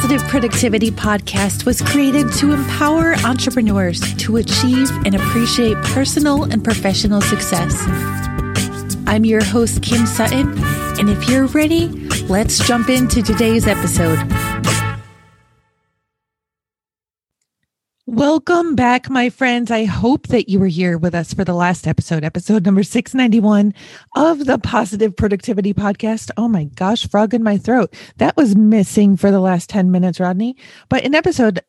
Positive Productivity Podcast was created to empower entrepreneurs to achieve and appreciate personal and professional success. I'm your host, Kim Sutton, and if you're ready, let's jump into today's episode. Welcome back, my friends. I hope that you were here with us for the last episode, episode number 691 of the Positive Productivity Podcast. Oh my gosh, frog in my throat. That was missing for the last 10 minutes, Rodney. But in episode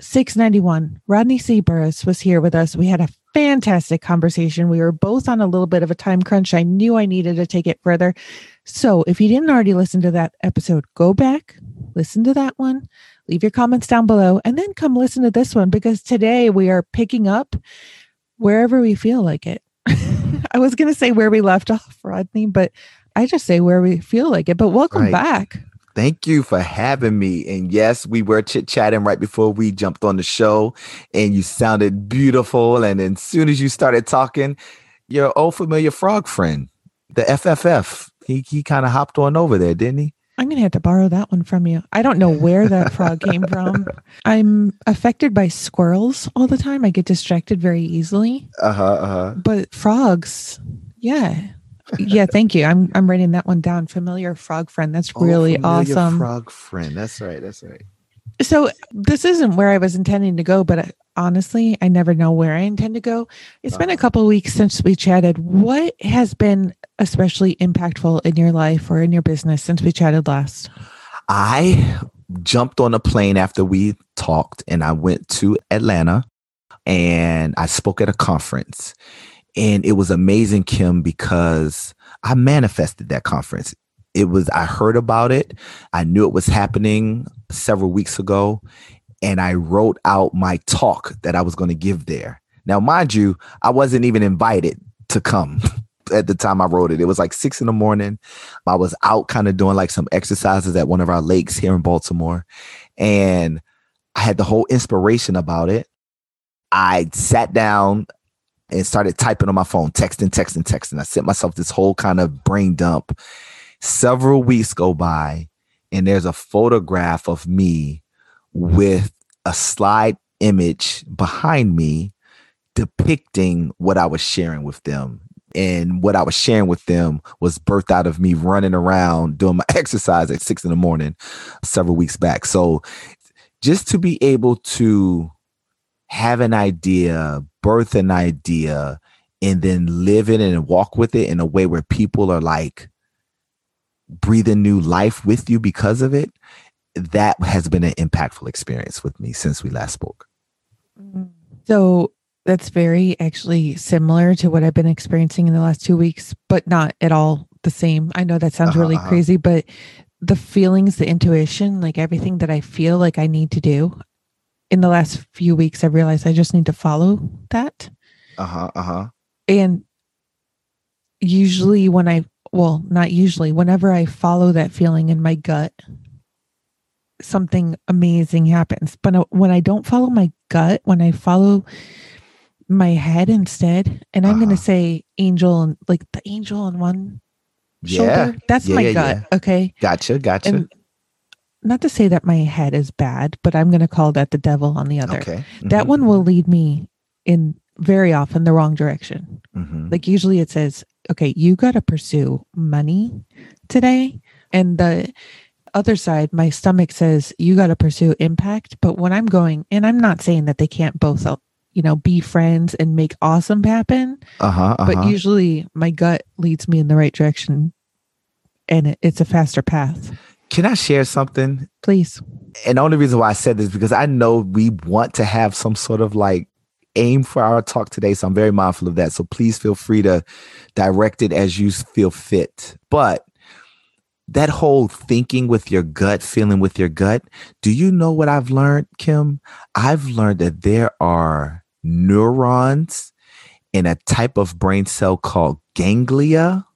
691, Rodney C. Burris was here with us. We had a fantastic conversation. We were both on a little bit of a time crunch. I knew I needed to take it further. So if you didn't already listen to that episode, go back, listen to that one leave your comments down below and then come listen to this one because today we are picking up wherever we feel like it. I was going to say where we left off, Rodney, but I just say where we feel like it. But welcome right. back. Thank you for having me. And yes, we were chit chatting right before we jumped on the show, and you sounded beautiful. And then as soon as you started talking, your old familiar frog friend, the FFF, he, he kind of hopped on over there, didn't he? I'm going to have to borrow that one from you. I don't know where that frog came from. I'm affected by squirrels all the time. I get distracted very easily. Uh-huh, uh-huh. But frogs, yeah. Yeah, thank you. I'm I'm writing that one down. Familiar frog friend. That's oh, really awesome. Frog friend. That's right. That's right. So this isn't where I was intending to go, but honestly, I never know where I intend to go. It's uh-huh. been a uh-huh. couple weeks since we chatted. What has been especially impactful in your life or in your business since we chatted last? I jumped on a plane after we talked and I went to Atlanta and I spoke at a conference. And it was amazing, Kim, because I manifested that conference. It was, I heard about it. I knew it was happening several weeks ago and I wrote out my talk that I was going to give there. Now, mind you, I wasn't even invited to come at the time I wrote it. It was like six in the morning. I was out kind of doing like some exercises at one of our lakes here in Baltimore. And I had the whole inspiration about it. I sat down and started typing on my phone, texting, texting, texting. I sent myself this whole kind of brain dump. Several weeks go by, and there's a photograph of me with a slide image behind me depicting what I was sharing with them. And what I was sharing with them was birthed out of me running around doing my exercise at six in the morning several weeks back. So just to be able to have an idea, birth an idea, and then live in it and walk with it in a way where people are like breathing new life with you because of it that has been an impactful experience with me since we last spoke. So that's very actually similar to what I've been experiencing in the last two weeks, but not at all the same. I know that sounds uh-huh, really uh-huh. crazy, but the feelings, the intuition, like everything that I feel like I need to do in the last few weeks, I've realized I just need to follow that. Uh huh. Uh huh. And usually, when I, well, not usually, whenever I follow that feeling in my gut, something amazing happens. But uh, when I don't follow my gut, when I follow my head instead, and I'm uh-huh. going to say angel and like the angel on one yeah. shoulder, that's yeah, my yeah, gut. Okay. Gotcha. Gotcha. And not to say that my head is bad, but I'm going to call that the devil on the other. Okay. Mm-hmm. That one will lead me in very often the wrong direction. Mm-hmm. Like usually it says, okay, you got to pursue money today. And the other side, my stomach says you got to pursue impact. But when I'm going, and I'm not saying that they can't both, uh, you know, be friends and make awesome happen. Uh-huh, uh-huh. But usually my gut leads me in the right direction and it's a faster path. Can I share something? Please. And the only reason why I said this because I know we want to have some sort of like aim for our talk today. So I'm very mindful of that. So please feel free to direct it as you feel fit. But that whole thinking with your gut, feeling with your gut, do you know what I've learned, Kim? I've learned that there are neurons in a type of brain cell called ganglia,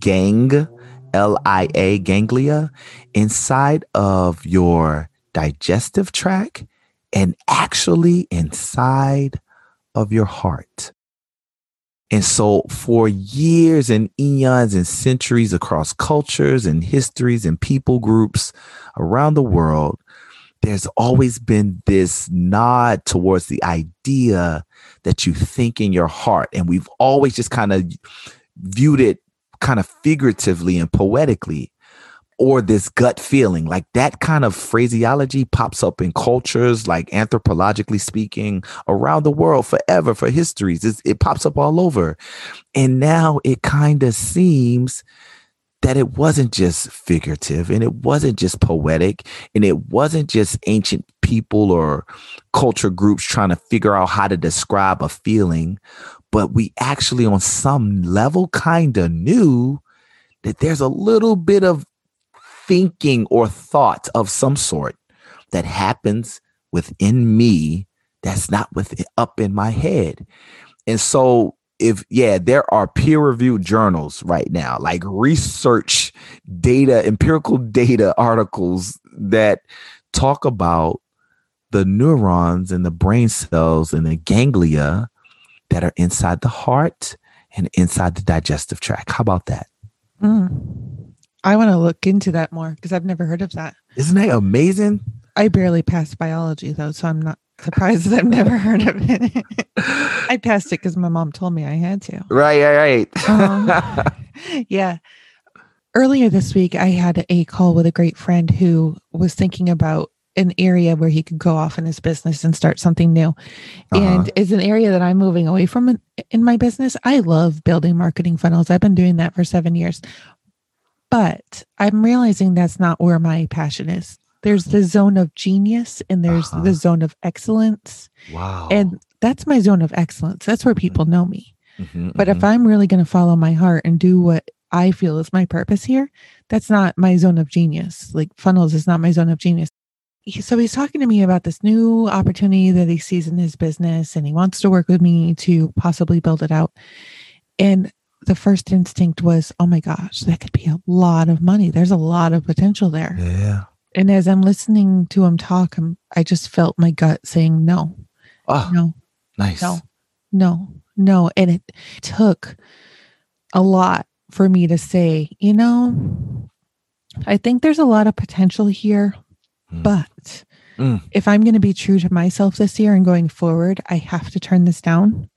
gang, L I A, ganglia, inside of your digestive tract and actually inside of your heart. And so, for years and eons and centuries across cultures and histories and people groups around the world, there's always been this nod towards the idea that you think in your heart. And we've always just kind of viewed it kind of figuratively and poetically or this gut feeling. Like that kind of phraseology pops up in cultures like anthropologically speaking around the world forever for histories. It's, it pops up all over. And now it kind of seems that it wasn't just figurative and it wasn't just poetic and it wasn't just ancient people or culture groups trying to figure out how to describe a feeling but we actually on some level kind of knew that there's a little bit of thinking or thought of some sort that happens within me that's not with up in my head. And so if yeah, there are peer-reviewed journals right now, like research data, empirical data articles that talk about the neurons and the brain cells and the ganglia that are inside the heart and inside the digestive tract. How about that? Mm. I want to look into that more because I've never heard of that. Isn't that amazing? I barely passed biology though, so I'm not surprised that I've never heard of it. I passed it because my mom told me I had to. Right, right, right. Um, yeah. Earlier this week, I had a call with a great friend who was thinking about an area where he could go off in his business and start something new. Uh-huh. And it's an area that I'm moving away from in, in my business. I love building marketing funnels. I've been doing that for seven years. But I'm realizing that's not where my passion is. There's the zone of genius and there's uh-huh. the zone of excellence. Wow. And that's my zone of excellence. That's where people know me. Mm-hmm, but mm-hmm. if I'm really going to follow my heart and do what I feel is my purpose here, that's not my zone of genius. Like funnels is not my zone of genius. So he's talking to me about this new opportunity that he sees in his business and he wants to work with me to possibly build it out. And the first instinct was, oh my gosh, that could be a lot of money. There's a lot of potential there. Yeah. And as I'm listening to him talk, I'm, I just felt my gut saying no. Oh, no. Nice. No, no, no. And it took a lot for me to say, you know, I think there's a lot of potential here, mm. but mm. if I'm going to be true to myself this year and going forward, I have to turn this down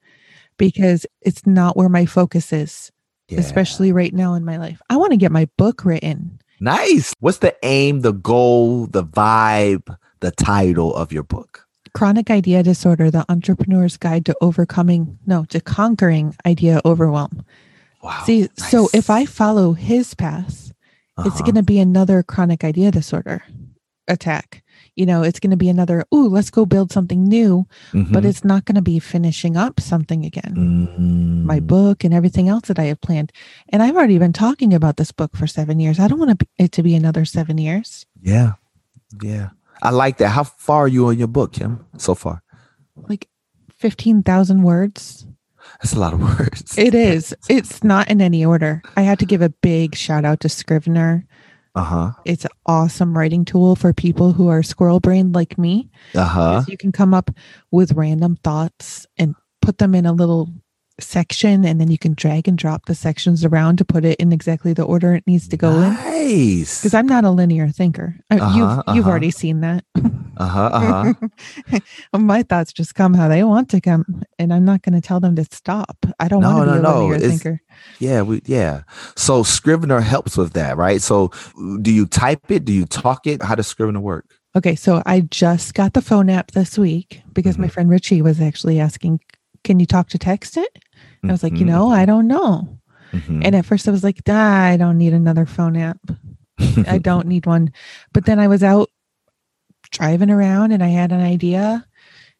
because it's not where my focus is, yeah. especially right now in my life. I want to get my book written. Nice. What's the aim, the goal, the vibe, the title of your book? Chronic Idea Disorder, the Entrepreneur's Guide to Overcoming, no, to Conquering Idea Overwhelm. Wow. See, nice. so if I follow his path, uh-huh. it's going to be another chronic idea disorder attack. You know it's going to be another oh let's go build something new mm-hmm. but it's not going to be finishing up something again. Mm-hmm. my book and everything else that i have planned. And i've already been talking about this book for seven years. I don't want it to be another seven years. Yeah. Yeah. I like that. How far are you on your book kim so far? Like 15000 words. That's a lot of words. It is. It's not in any order. I had to give a big shout out to Scrivener uh-huh. It's an awesome writing tool for people who are squirrel brained like me. Uh-huh. You can come up with random thoughts and put them in a little section and then you can drag and drop the sections around to put it in exactly the order it needs to go nice. in. Nice. Because I'm not a linear thinker. Uh-huh, you've uh-huh. you've already seen that. uh-huh. Uh-huh. My thoughts just come how they want to come. And I'm not going to tell them to stop. I don't no, want to be no, a no. linear it's, thinker. Yeah, we yeah. So Scrivener helps with that, right? So do you type it? Do you talk it? How does Scrivener work? Okay, so I just got the phone app this week because mm-hmm. my friend Richie was actually asking, "Can you talk to text it?" I was like, you mm-hmm. know, I don't know. Mm-hmm. And at first I was like, I don't need another phone app. I don't need one. But then I was out driving around and I had an idea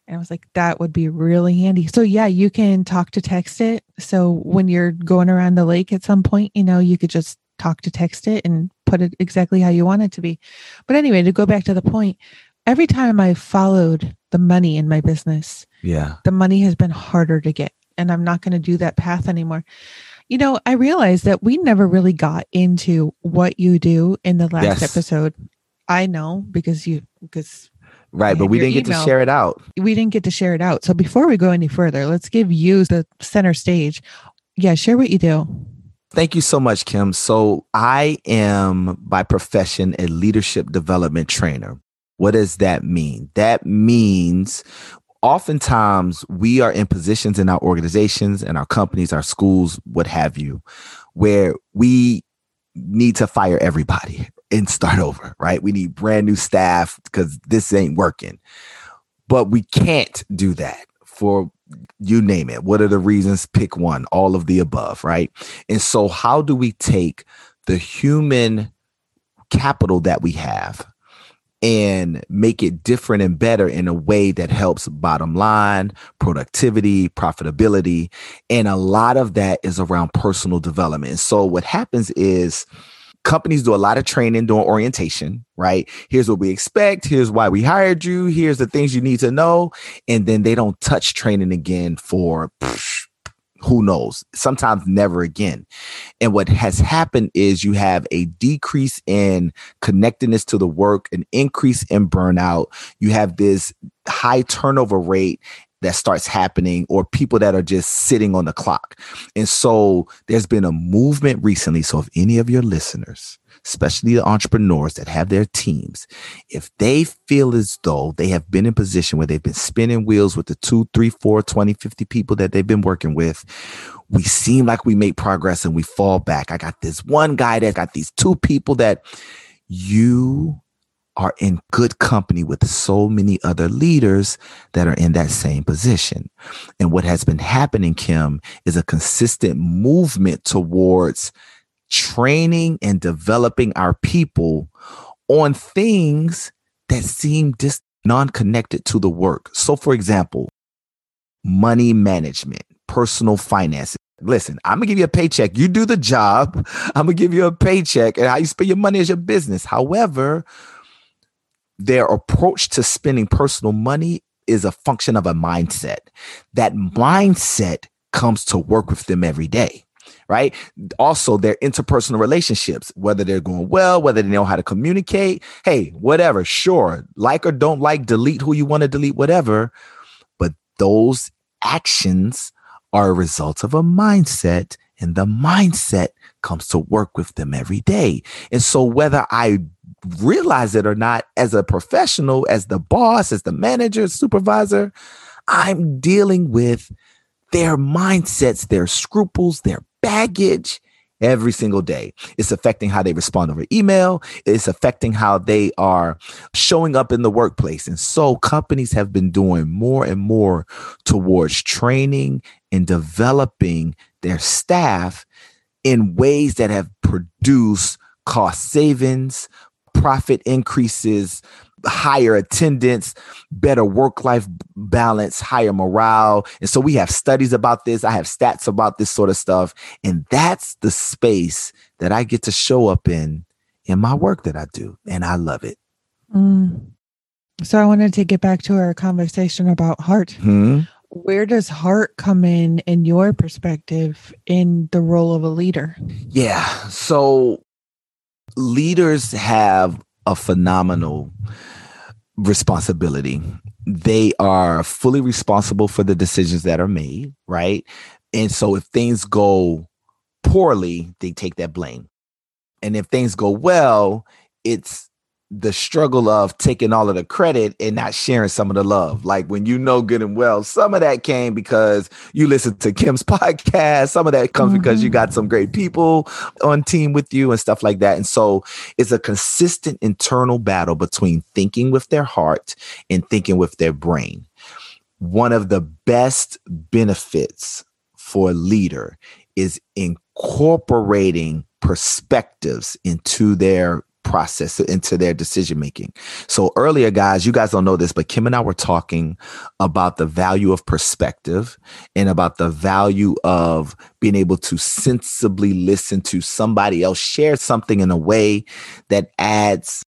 and I was like, that would be really handy. So yeah, you can talk to text it. So when you're going around the lake at some point, you know, you could just talk to text it and put it exactly how you want it to be. But anyway, to go back to the point, every time I followed the money in my business, yeah, the money has been harder to get and I'm not going to do that path anymore. You know, I realized that we never really got into what you do in the last yes. episode. I know because you because Right, but we didn't email. get to share it out. We didn't get to share it out. So before we go any further, let's give you the center stage Yeah, share what you do. Thank you so much, Kim. So, I am by profession a leadership development trainer. What does that mean? That means oftentimes we are in positions in our organizations and our companies, our schools, what have you, where we need to fire everybody and start over, right? We need brand new staff because this ain't working. But we can't do that for you name it. What are the reasons? Pick one, all of the above, right? And so, how do we take the human capital that we have and make it different and better in a way that helps bottom line, productivity, profitability. And a lot of that is around personal development. so what happens is companies do a lot of training during orientation, right? Here's what we expect. Here's why we hired you. Here's the things you need to know. And then they don't touch training again for who knows, sometimes never again. And what has happened is you have a decrease in connectedness to the work, an increase in burnout. You have this high turnover rate that starts happening or people that are just sitting on the clock. And so there's been a movement recently. So if any of your listeners especially the entrepreneurs that have their teams, if they feel as though they have been in position where they've been spinning wheels with the two, three, four, 20, 50 people that they've been working with, we seem like we make progress and we fall back. I got this one guy that got these two people that you are in good company with so many other leaders that are in that same position. And what has been happening, Kim, is a consistent movement towards training and developing our people on things that seem just non-connected to the work. So for example, money management, personal finances. Listen, I'm gonna give you a paycheck. You do the job. I'm gonna give you a paycheck, and how you spend your money is your business. However, their approach to spending personal money is a function of a mindset. That mindset comes to work with them every day right? Also, their interpersonal relationships, whether they're going well, whether they know how to communicate. Hey, whatever, sure, like or don't like, delete who you want to delete, whatever. But those actions are a result of a mindset, and the mindset comes to work with them every day. And so, whether I realize it or not, as a professional, as the boss, as the manager, supervisor, I'm dealing with their mindsets, their scruples, their baggage every single day. It's affecting how they respond over email. It's affecting how they are showing up in the workplace. And so companies have been doing more and more towards training and developing their staff in ways that have produced cost savings, profit increases, higher attendance, better work life balance, higher morale. And so we have studies about this. I have stats about this sort of stuff. And that's the space that I get to show up in in my work that I do. And I love it. Mm. So I wanted to get back to our conversation about heart. Hmm? Where does heart come in in your perspective in the role of a leader? Yeah. So leaders have a phenomenal responsibility. They are fully responsible for the decisions that are made, right? And so if things go poorly, they take that blame. And if things go well, it's the struggle of taking all of the credit and not sharing some of the love. Like when you know good and well, some of that came because you listened to Kim's podcast. Some of that comes mm-hmm. because you got some great people on team with you and stuff like that. And so it's a consistent internal battle between thinking with their heart and thinking with their brain. One of the best benefits for a leader is incorporating perspectives into their process into their decision making. So earlier, guys, you guys don't know this, but Kim and I were talking about the value of perspective and about the value of being able to sensibly listen to somebody else share something in a way that adds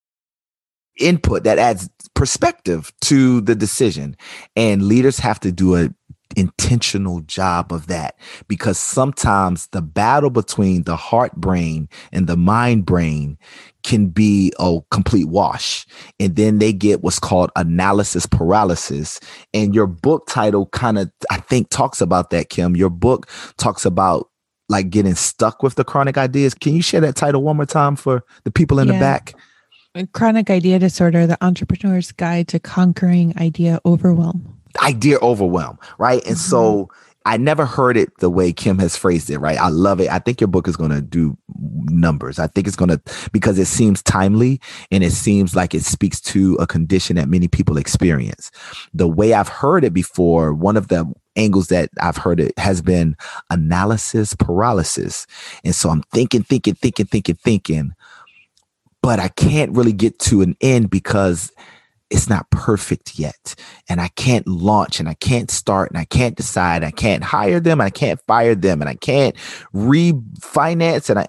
input, that adds perspective to the decision. And leaders have to do a intentional job of that because sometimes the battle between the heart brain and the mind brain can be a complete wash. And then they get what's called analysis paralysis. And your book title kind of, I think, talks about that, Kim. Your book talks about like getting stuck with the chronic ideas. Can you share that title one more time for the people in Yeah. the back? Chronic idea disorder, the entrepreneur's guide to conquering idea overwhelm. Idea overwhelm, right? And so mm-hmm. I never heard it the way Kim has phrased it, right? I love it. I think your book is going to do numbers. I think it's going to, because it seems timely and it seems like it speaks to a condition that many people experience. The way I've heard it before, one of the angles that I've heard it has been analysis paralysis. And so I'm thinking, thinking, thinking, thinking, thinking, but I can't really get to an end because it's not perfect yet. And I can't launch and I can't start and I can't decide. I can't hire them. I can't fire them and I can't refinance. And I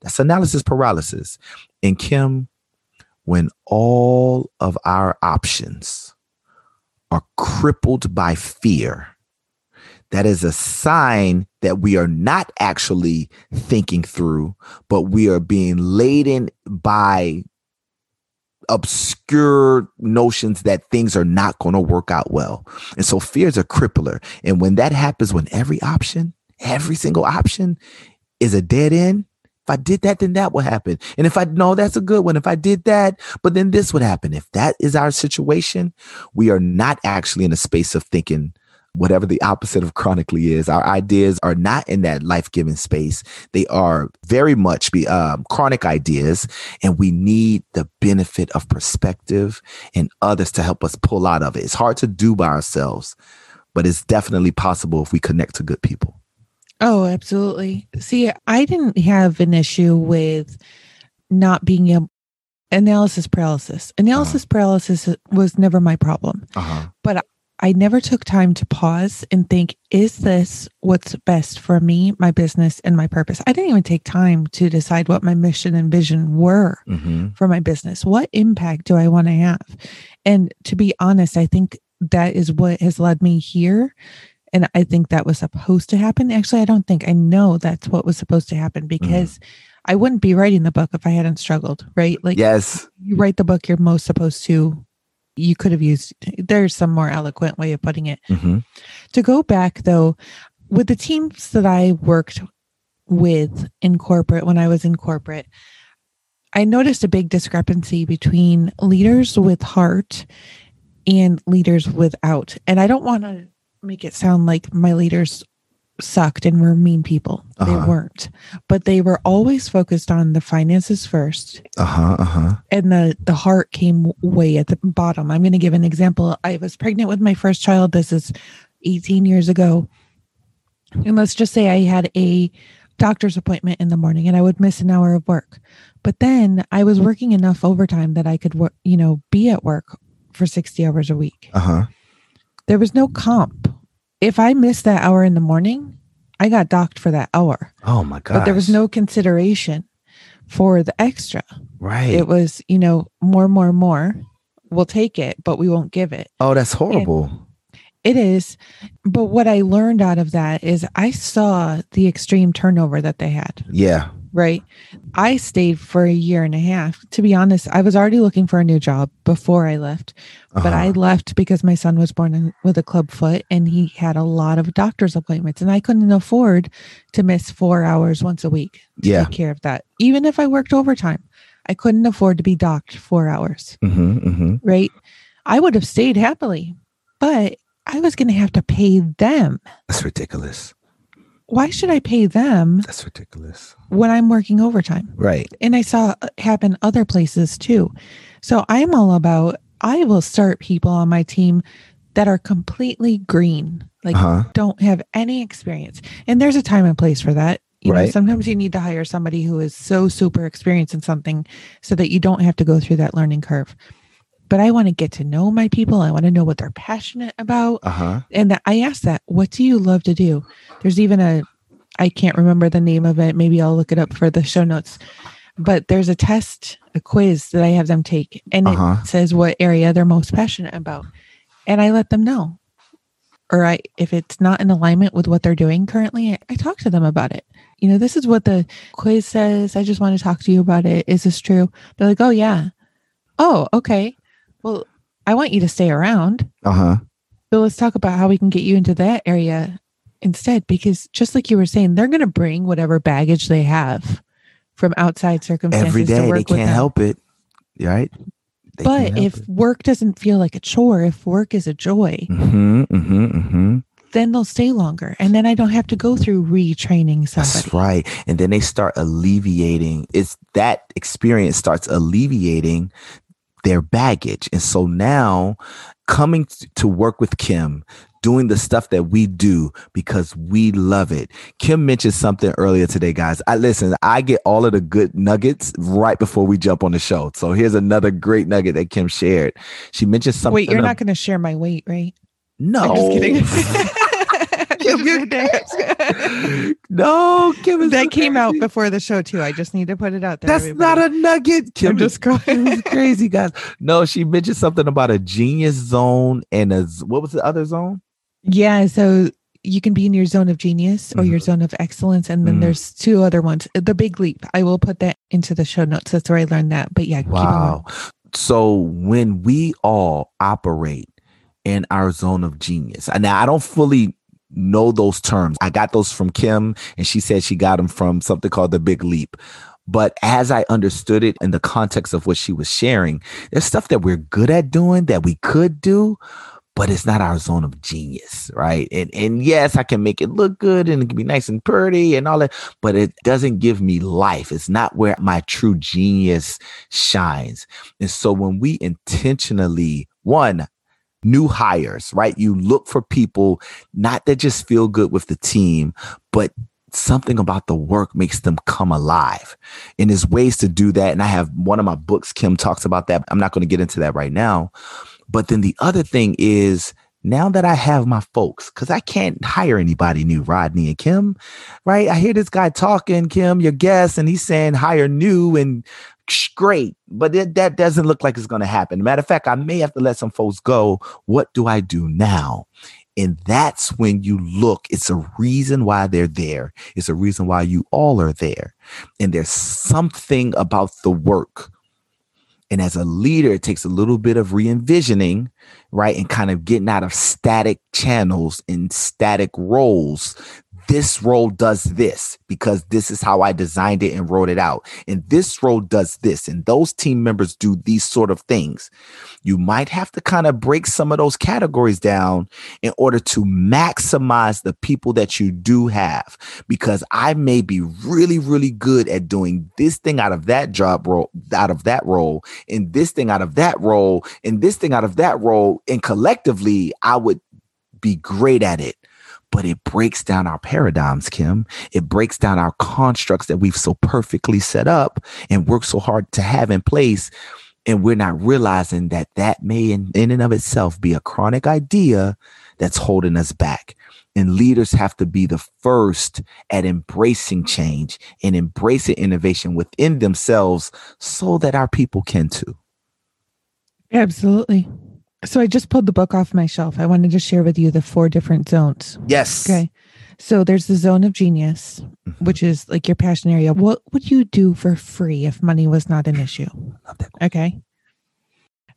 that's analysis paralysis. And Kim, when all of our options are crippled by fear, that is a sign that we are not actually thinking through, but we are being laden by obscure notions that things are not going to work out well. And so fear is a crippler. And when that happens, when every option, every single option is a dead end, if I did that, then that would happen. And if I know that's a good one, if I did that, but then this would happen. If that is our situation, we are not actually in a space of thinking whatever the opposite of chronically is. Our ideas are not in that life giving space. They are very much be um, chronic ideas, and we need the benefit of perspective and others to help us pull out of it. It's hard to do by ourselves, but it's definitely possible if we connect to good people. Oh, absolutely. See, I didn't have an issue with not being able analysis paralysis. Analysis paralysis was never my problem. Uh-huh. I never took time to pause and think, is this what's best for me, my business, and my purpose? I didn't even take time to decide what my mission and vision were Mm-hmm. for my business. What impact do I want to have? And to be honest, I think that is what has led me here. And I think that was supposed to happen. Actually, I don't think I know that's what was supposed to happen because I wouldn't be writing the book if I hadn't struggled, right? Like Yes. you write the book you're most supposed to. You could have used, there's some more eloquent way of putting it. Mm-hmm. To go back though, with the teams that I worked with in corporate, when I was in corporate, I noticed a big discrepancy between leaders with heart and leaders without. And I don't want to make it sound like my leaders sucked and were mean people. Uh-huh. They weren't. But they were always focused on the finances first Uh-huh. Uh-huh. and the the heart came way at the bottom. I'm going to give an example. I was pregnant with my first child. This is 18 years ago. And let's just say I had a doctor's appointment in the morning and I would miss an hour of work. But then I was working enough overtime that I could you know, be at work for 60 hours a week. Uh-huh. There was no comp. If I missed that hour in the morning, I got docked for that hour. Oh my god. But there was no consideration for the extra right. it was you know more more more we'll take it but we won't give it oh, that's horrible. it is but what i learned out of that is i saw the extreme turnover that they had Yeah. Right i stayed for a year and a half to be honest i was already looking for a new job before i left but I Uh-huh. left because my son was born in, with a club foot and he had a lot of doctor's appointments and I couldn't afford to miss 4 hours once a week to Yeah. take care of that even if I worked overtime I couldn't afford to be docked 4 hours Mm-hmm. Mm-hmm. right I would have stayed happily but I was going to have to pay them That's ridiculous. Why should I pay them That's ridiculous. when I'm working overtime Right. and I saw it happen other places too. So I'm all about I will start people on my team that are completely green, like Uh-huh. don't have any experience. And there's a time and place for that. You know, Right. sometimes you need to hire somebody who is so super experienced in something so that you don't have to go through that learning curve. But I want to get to know my people. I want to know what they're passionate about Uh-huh. and that I asked that, what do you love to do? There's even a, I can't remember the name of it. Maybe I'll look it up for the show notes. But there's a test, a quiz that I have them take, and Uh-huh. it says what area they're most passionate about, and I let them know. Or I, if it's not in alignment with what they're doing currently, I, I talk to them about it. You know, this is what the quiz says. I just want to talk to you about it. Is this true? They're like, oh yeah. Oh, okay. Well, I want you to stay around. Uh-huh. So let's talk about how we can get you into that area instead because just like you were saying, they're going to bring whatever baggage they have from outside circumstances. Every to work they can't help it. Right? They But if work doesn't feel like a chore, if work is a joy, hmm hmm hmm then they'll stay longer. And then I don't have to go through retraining somebody. That's right. And then they start alleviating. It's that experience starts alleviating their baggage. And so now coming to work with Kim, doing the stuff that we do because we love it. Kim mentioned something earlier today, guys. I listen, I get all of the good nuggets right before we jump on the show. So here's another great nugget that Kim shared. She mentioned something. Wait, you're not going to share my weight, right? No. I'm just kidding. Kim, Just you're- kidding. no, Kim is that came out before the show too. I just need to put it out there. That's not a nugget. Kim I'm just Kim going. is crazy, guys. No, she mentioned something about a genius zone and a what was the other zone? Yeah, so you can be in your zone of genius or your Mhm. zone of excellence, and then Mhm. there's two other ones. The big leap. I will put that into the show notes. That's where I learned that. But yeah, keep going. Wow. So when we all operate in our zone of genius, and now I don't fully know those terms. I got those from Kim, and she said she got them from something called the Big Leap. But as I understood it in the context of what she was sharing, there's stuff that we're good at doing that we could do, but it's not our zone of genius, right? And and yes, I can make it look good and it can be nice and pretty and all that, but it doesn't give me life. It's not where my true genius shines. And so when we intentionally, one, new hires, right? You look for people not that just feel good with the team, but something about the work makes them come alive. And there's ways to do that. And I have one of my books, Kim talks about that. I'm not going to get into that right now. But then the other thing is now that I have my folks, because I can't hire anybody new, Rodney and Kim, right? I hear this guy talking, Kim, your guest, and he's saying hire new and great, but it, that doesn't look like it's going to happen. Matter of fact, I may have to let some folks go. What do I do now? And that's when you look, it's a reason why they're there. It's a reason why you all are there. And there's something about the work. And as a leader, it takes a little bit of re envisioning, right? And kind of getting out of static channels and static roles. This role does this because this is how I designed it and wrote it out. And this role does this. And those team members do these sort of things. You might have to kind of break some of those categories down in order to maximize the people that you do have. Because I may be really, really good at doing this thing out of that job role, out of that role, and this thing out of that role, and this thing out of that role. And collectively, I would be great at it. But it breaks down our paradigms, Kim. It breaks down our constructs that we've so perfectly set up and worked so hard to have in place and we're not realizing that that may in, in and of itself be a chronic idea that's holding us back and leaders have to be the first at embracing change and embracing innovation within themselves so that our people can too Absolutely. So I just pulled the book off my shelf. I wanted to share with you the four different zones. yes Okay. So there's the zone of genius, Mm-hmm. which is like your passion area. What would you do for free if money was not an issue? Love that. Okay.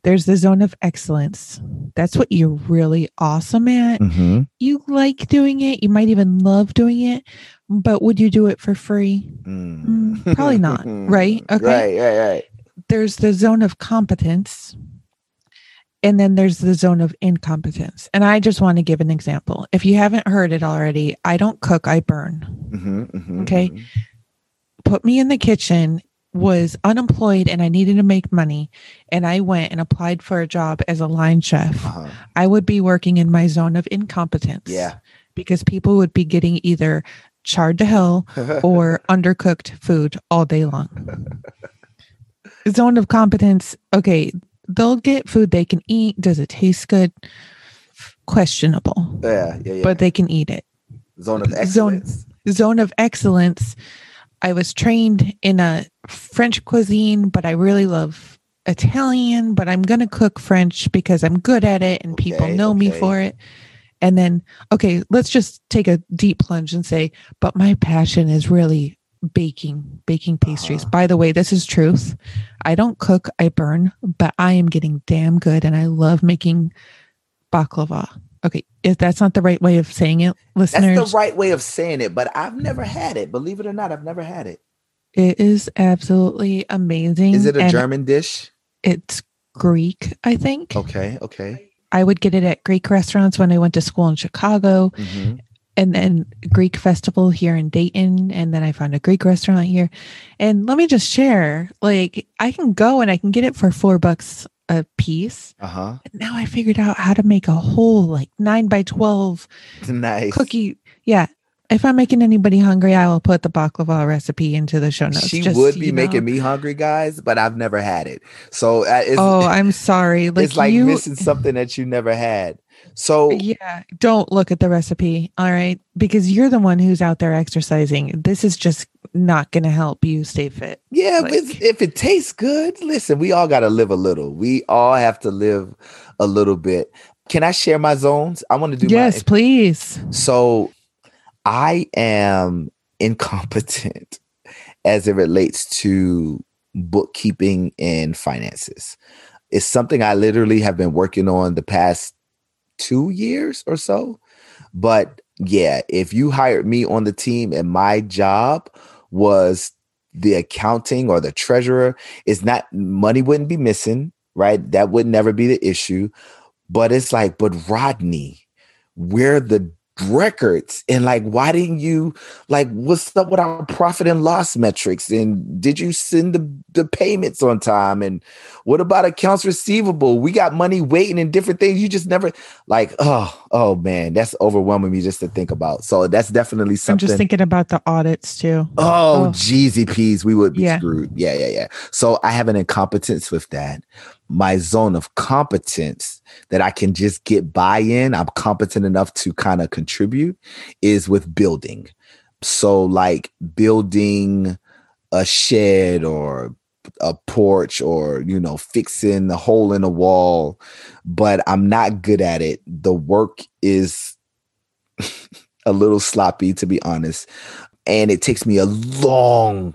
There's the zone of excellence. That's what you're really awesome at. Mhm. You like doing it. You might even love doing it, but would you do it for free? Mm. Mm, probably not, right? Okay. right right right There's the zone of competence. And then there's the zone of incompetence. And I just want to give an example. If you haven't heard it already, I don't cook, I burn. Mhm, mhm, Okay. mhm. put me in the kitchen was unemployed and I needed to make money and I went and applied for a job as a line chef, Uh-huh. I would be working in my zone of incompetence. yeah Because people would be getting either charred to hell or undercooked food all day long. zone of competence, okay, they'll get food they can eat. Does it taste good? Questionable, yeah yeah yeah but they can eat it. zone of excellence zone zone of excellence. I was trained in a French cuisine, but I really love Italian, but I'm going to cook French because I'm good at it and people Okay, know me for it. And then, okay, let's just take a deep plunge and say, but my passion is really baking, baking pastries. Uh-huh. By the way, this is truth. I don't cook, I burn, but I am getting damn good and I love making baklava. Okay, if that's not the right way of saying it, listeners, That's the right way of saying it, but I've never had it. Believe it or not, I've never had it. it is absolutely amazing. Is it a and German dish? It's Greek, I think. Okay, okay. I would get it at Greek restaurants when I went to school in Chicago, Mhm. And then Greek festival here in Dayton, and then I found a Greek restaurant here. And let me just share, like I can go and I can get it for four bucks a piece. Uh-huh. Now I figured out how to make a whole like nine by twelve Nice. cookie. Yeah. If I'm making anybody hungry, I will put the baklava recipe into the show notes. She just would be you know. making me hungry, guys, but I've never had it. So uh, it's, Oh, I'm sorry. Like, it's like you, missing something that you never had. So Yeah, don't look at the recipe. All right, because you're the one who's out there exercising. This is just not going to help you stay fit. Yeah, Like- if, it tastes good, listen, we all got to live a little. We all have to live a little bit. Can I share my zones? I want to do yes, my please. So I am incompetent as it relates to bookkeeping and finances. It's something I literally have been working on the past two years or so. But yeah, if you hired me on the team and my job was the accounting or the treasurer, it's not money wouldn't be missing, right? That would never be the issue. But it's like, but Rodney, where the records and like why didn't you like what's up with our profit and loss metrics and did you send the, the payments on time and what about accounts receivable we got money waiting and different things you just never like oh oh man that's overwhelming me just to think about so that's definitely something. I'm just thinking about the audits too. Oh, Oh. peas, we would be Yeah. screwed. Yeah, yeah, yeah. So I have an incompetence with that. My zone of competence that I can just get buy in, I'm competent enough to kind of contribute, is with building. So, like building a shed or a porch or, you know, fixing a hole in a wall, but I'm not good at it. The work is a little sloppy, to be honest and it takes me a long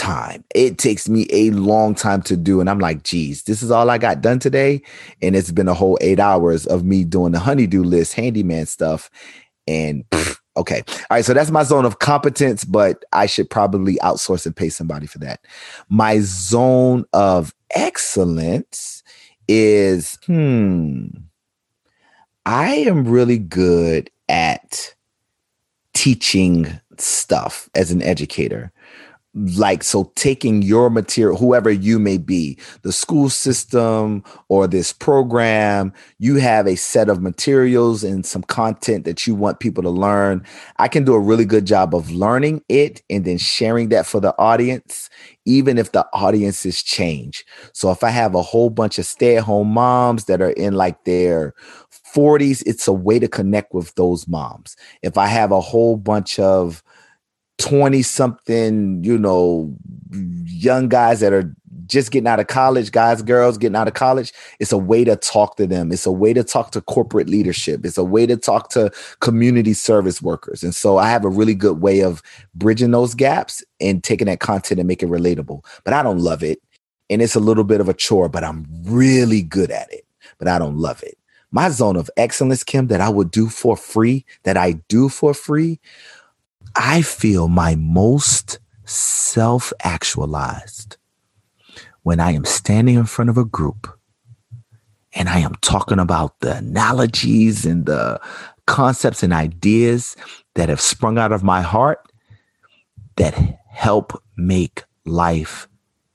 time. It takes me a long time to do. And I'm like, geez, this is all I got done today. And it's been a whole eight hours of me doing the honeydew list, handyman stuff. And pff, okay. All right. So that's my zone of competence, but I should probably outsource and pay somebody for that. My zone of excellence is, hmm, I am really good at teaching stuff as an educator like so taking your material whoever you may be the school system or this program you have a set of materials and some content that you want people to learn. I can do a really good job of learning it and then sharing that for the audience even if the audiences change so if i have a whole bunch of stay-at-home moms that are in like their 40s it's a way to connect with those moms. If i have a whole bunch of 20 something, you know, young guys that are just getting out of college, guys, girls getting out of college, it's a way to talk to them. It's a way to talk to corporate leadership. It's a way to talk to community service workers. And so I have a really good way of bridging those gaps and taking that content and make it relatable. But I don't love it. And it's a little bit of a chore, but I'm really good at it. But I don't love it. My zone of excellence, Kim, that I would do for free, that I do for free, I feel my most self actualized when I am standing in front of a group and I am talking about the analogies and the concepts and ideas that have sprung out of my heart that help make life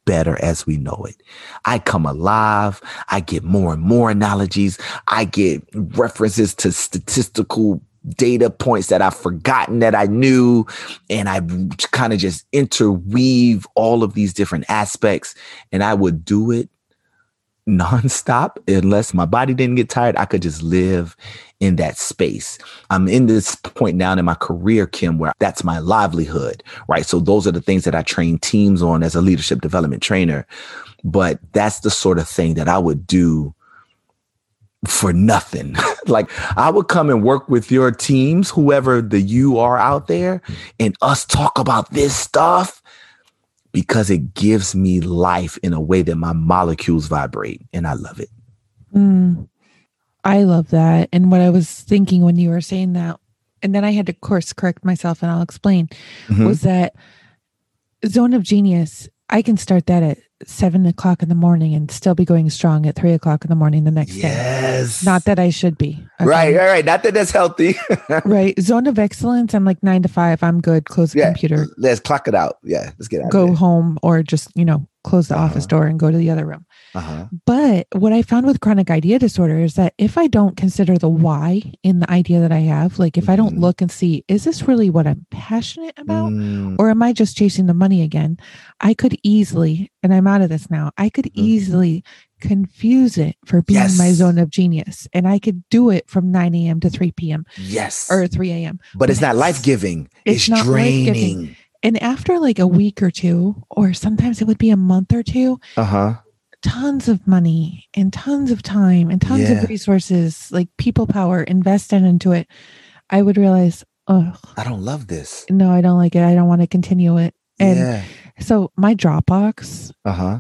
better as we know it. I come alive. I get more and more analogies. I get references to statistical data points that I've forgotten that I knew. And I kind of just interweave all of these different aspects. And I would do it nonstop unless my body didn't get tired. I could just live in that space. I'm in this point now in my career, Kim, where that's my livelihood, right? So those are the things that I train teams on as a leadership development trainer. But that's the sort of thing that I would do for nothing. like I would come and work with your teams, whoever the you are out there, and us talk about this stuff because it gives me life in a way that my molecules vibrate and I love it. Mm. I love that. And what I was thinking when you were saying that, and then I had to course correct myself and I'll explain, Mhm. was that zone of genius, I can start that at seven o'clock in the morning and still be going strong at three o'clock in the morning the next day. yes. Not that I should be. okay? Right, right, right. Not that that's healthy. Right. Zone of excellence, I'm like nine to five. I'm good. Close the Yeah. computer, Let's clock it out. Yeah, let's get out. go home, or just, you know, close the office Uh-huh. door and go to the other room. Uh-huh. But what I found with chronic idea disorder is that if I don't consider the why in the idea that I have, like if I don't Mhm. look and see, is this really what I'm passionate about? Mm, Or am I just chasing the money again? I could easily, and I'm out of this now, I could Mhm. easily confuse it for being my zone of genius. And I could do it from 9 a.m. to 3 p.m. yes. or 3 a.m. but it's not life giving. it's It's, draining. And after like a week or two, or sometimes it would be a month or two, Uh-huh. Tons of money and tons of time and tons Yeah. of resources, like people power invested into it, I would realize, oh, I don't love this. no, I don't like it. I don't want to continue it. And yeah. so my Dropbox Uh-huh.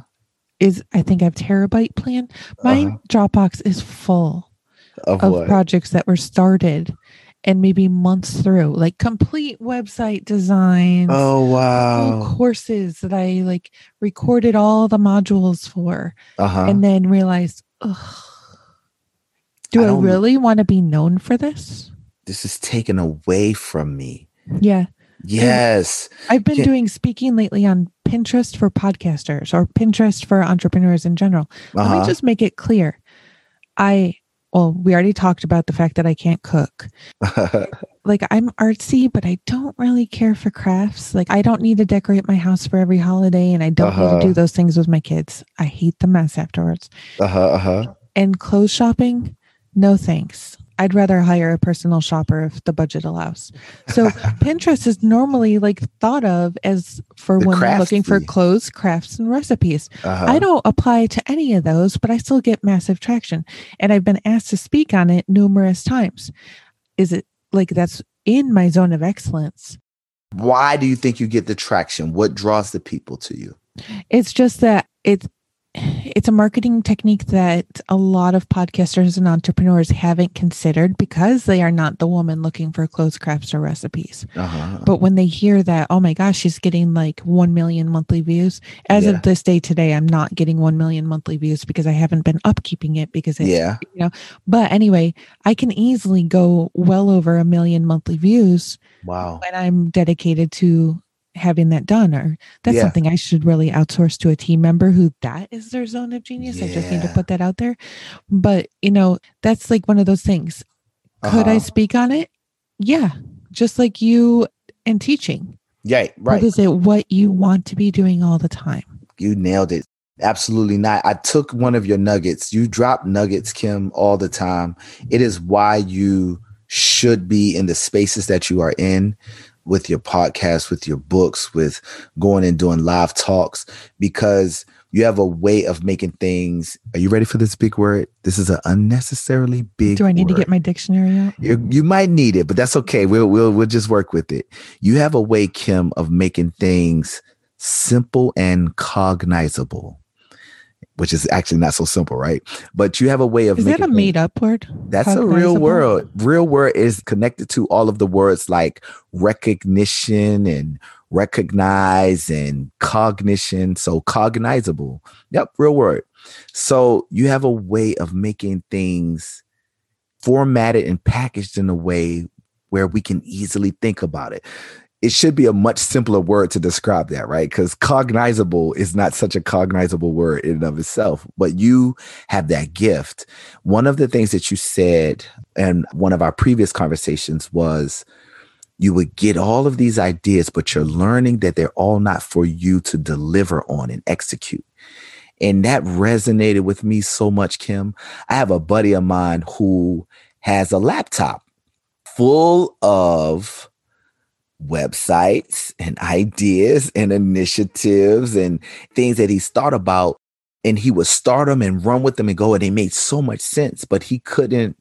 is, I think I have terabyte plan. My Uh-huh. Dropbox is full Of, of projects that were started and maybe months through, like complete website designs. oh wow. courses that I like recorded all the modules for Uh-huh. and then realized, do I I, really want to be known for this? this is taken away from me. Yeah. Yes. I've been Yeah. doing speaking lately on Pinterest for podcasters or Pinterest for entrepreneurs in general. Let Uh-huh. me just make it clear. I, well, we already talked about the fact that I can't cook. Like I'm artsy, but I don't really care for crafts. Like I don't need to decorate my house for every holiday and I don't need Uh-huh. to do those things with my kids. I hate the mess afterwards. uh-huh. Uh-huh. And clothes shopping, no thanks. I'd rather hire a personal shopper if the budget allows. So Pinterest is normally like thought of as for The women looking for clothes, crafts, and recipes. Uh-huh. I don't apply to any of those, but I still get massive traction. And I've been asked to speak on it numerous times. Is it like that's in my zone of excellence? Why do you think you get the traction? What draws the people to you? It's just that it's it's a marketing technique that a lot of podcasters and entrepreneurs haven't considered because they are not the woman looking for clothes crafts or recipes. Uh-huh. But when they hear that, oh my gosh, she's getting like 1 million monthly views. As Yeah. of this day today, I'm not getting 1 million monthly views because I haven't been upkeeping it because it's, Yeah. you know, but anyway, I can easily go well over a million monthly views Wow. when I'm dedicated to having that done or that's Yeah. something I should really outsource to a team member who that is their zone of genius. I just need to put that out there. But, you know, that's like one of those things. Could I Uh-huh. speak on it? Yeah. Just like you and teaching. Yeah, right. is it what you want to be doing all the time? You nailed it. Absolutely not. I took one of your nuggets. You drop nuggets, Kim, all the time. It is why you should be in the spaces that you are in with your podcast, with your books, with going and doing live talks, because you have a way of making things. Are you ready for this big word? This is an unnecessarily big Do I need to get my dictionary out? You, you might need it, but that's okay. We'll we'll we'll just work with it. You have a way, Kim, of making things simple and cognizable, which is actually not so simple, right? But you have a way of Is that a made up word? That's a real word. Real word is connected to all of the words like recognition and recognize and cognition. So cognizable. Yep, real word. So you have a way of making things formatted and packaged in a way where we can easily think about it. It should be a much simpler word to describe that, right? Because cognizable is not such a cognizable word in and of itself, but you have that gift. One of the things that you said in one of our previous conversations was you would get all of these ideas, but you're learning that they're all not for you to deliver on and execute. And that resonated with me so much, Kim. I have a buddy of mine who has a laptop full of websites and ideas and initiatives and things that he's thought about. And he would start them and run with them and go, and they made so much sense, but he couldn't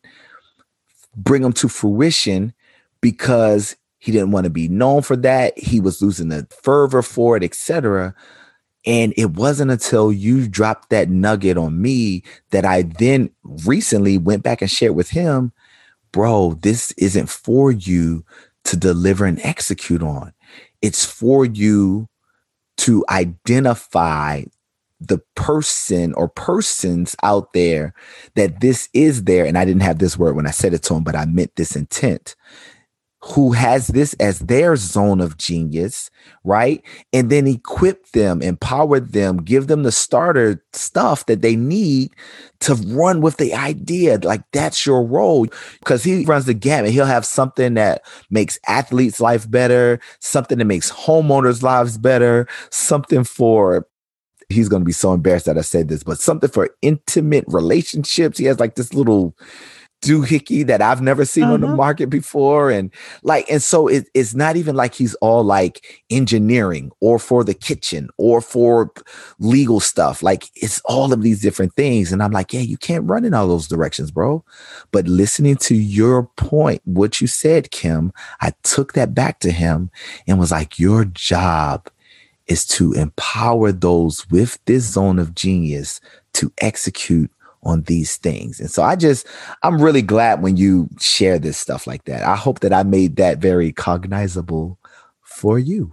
bring them to fruition because he didn't want to be known for that. He was losing the fervor for it, etc. And it wasn't until you dropped that nugget on me that I then recently went back and shared with him, bro, this isn't for you to deliver and execute on. It's for you to identify the person or persons out there that this is there. And I didn't have this word when I said it to him, but I meant this intent who has this as their zone of genius, right? And then equip them, empower them, give them the starter stuff that they need to run with the idea. Like that's your role because he runs the gamut. He'll have something that makes athletes' life better, something that makes homeowners' lives better, something for he's going to be so embarrassed that I said this, but something for intimate relationships. He has like this little doohickey that I've never seen uh-huh. on the uh-huh. market before. And like, and so it, it's not even like he's all like engineering or for the kitchen or for legal stuff. Like it's all of these different things. And I'm like, yeah, you can't run in all those directions, bro. But listening to your point, what you said, Kim, I took that back to him and was like, your job is to empower those with this zone of genius to execute on these things. And so I just, I'm really glad when you share this stuff like that. I hope that I made that very cognizable for you.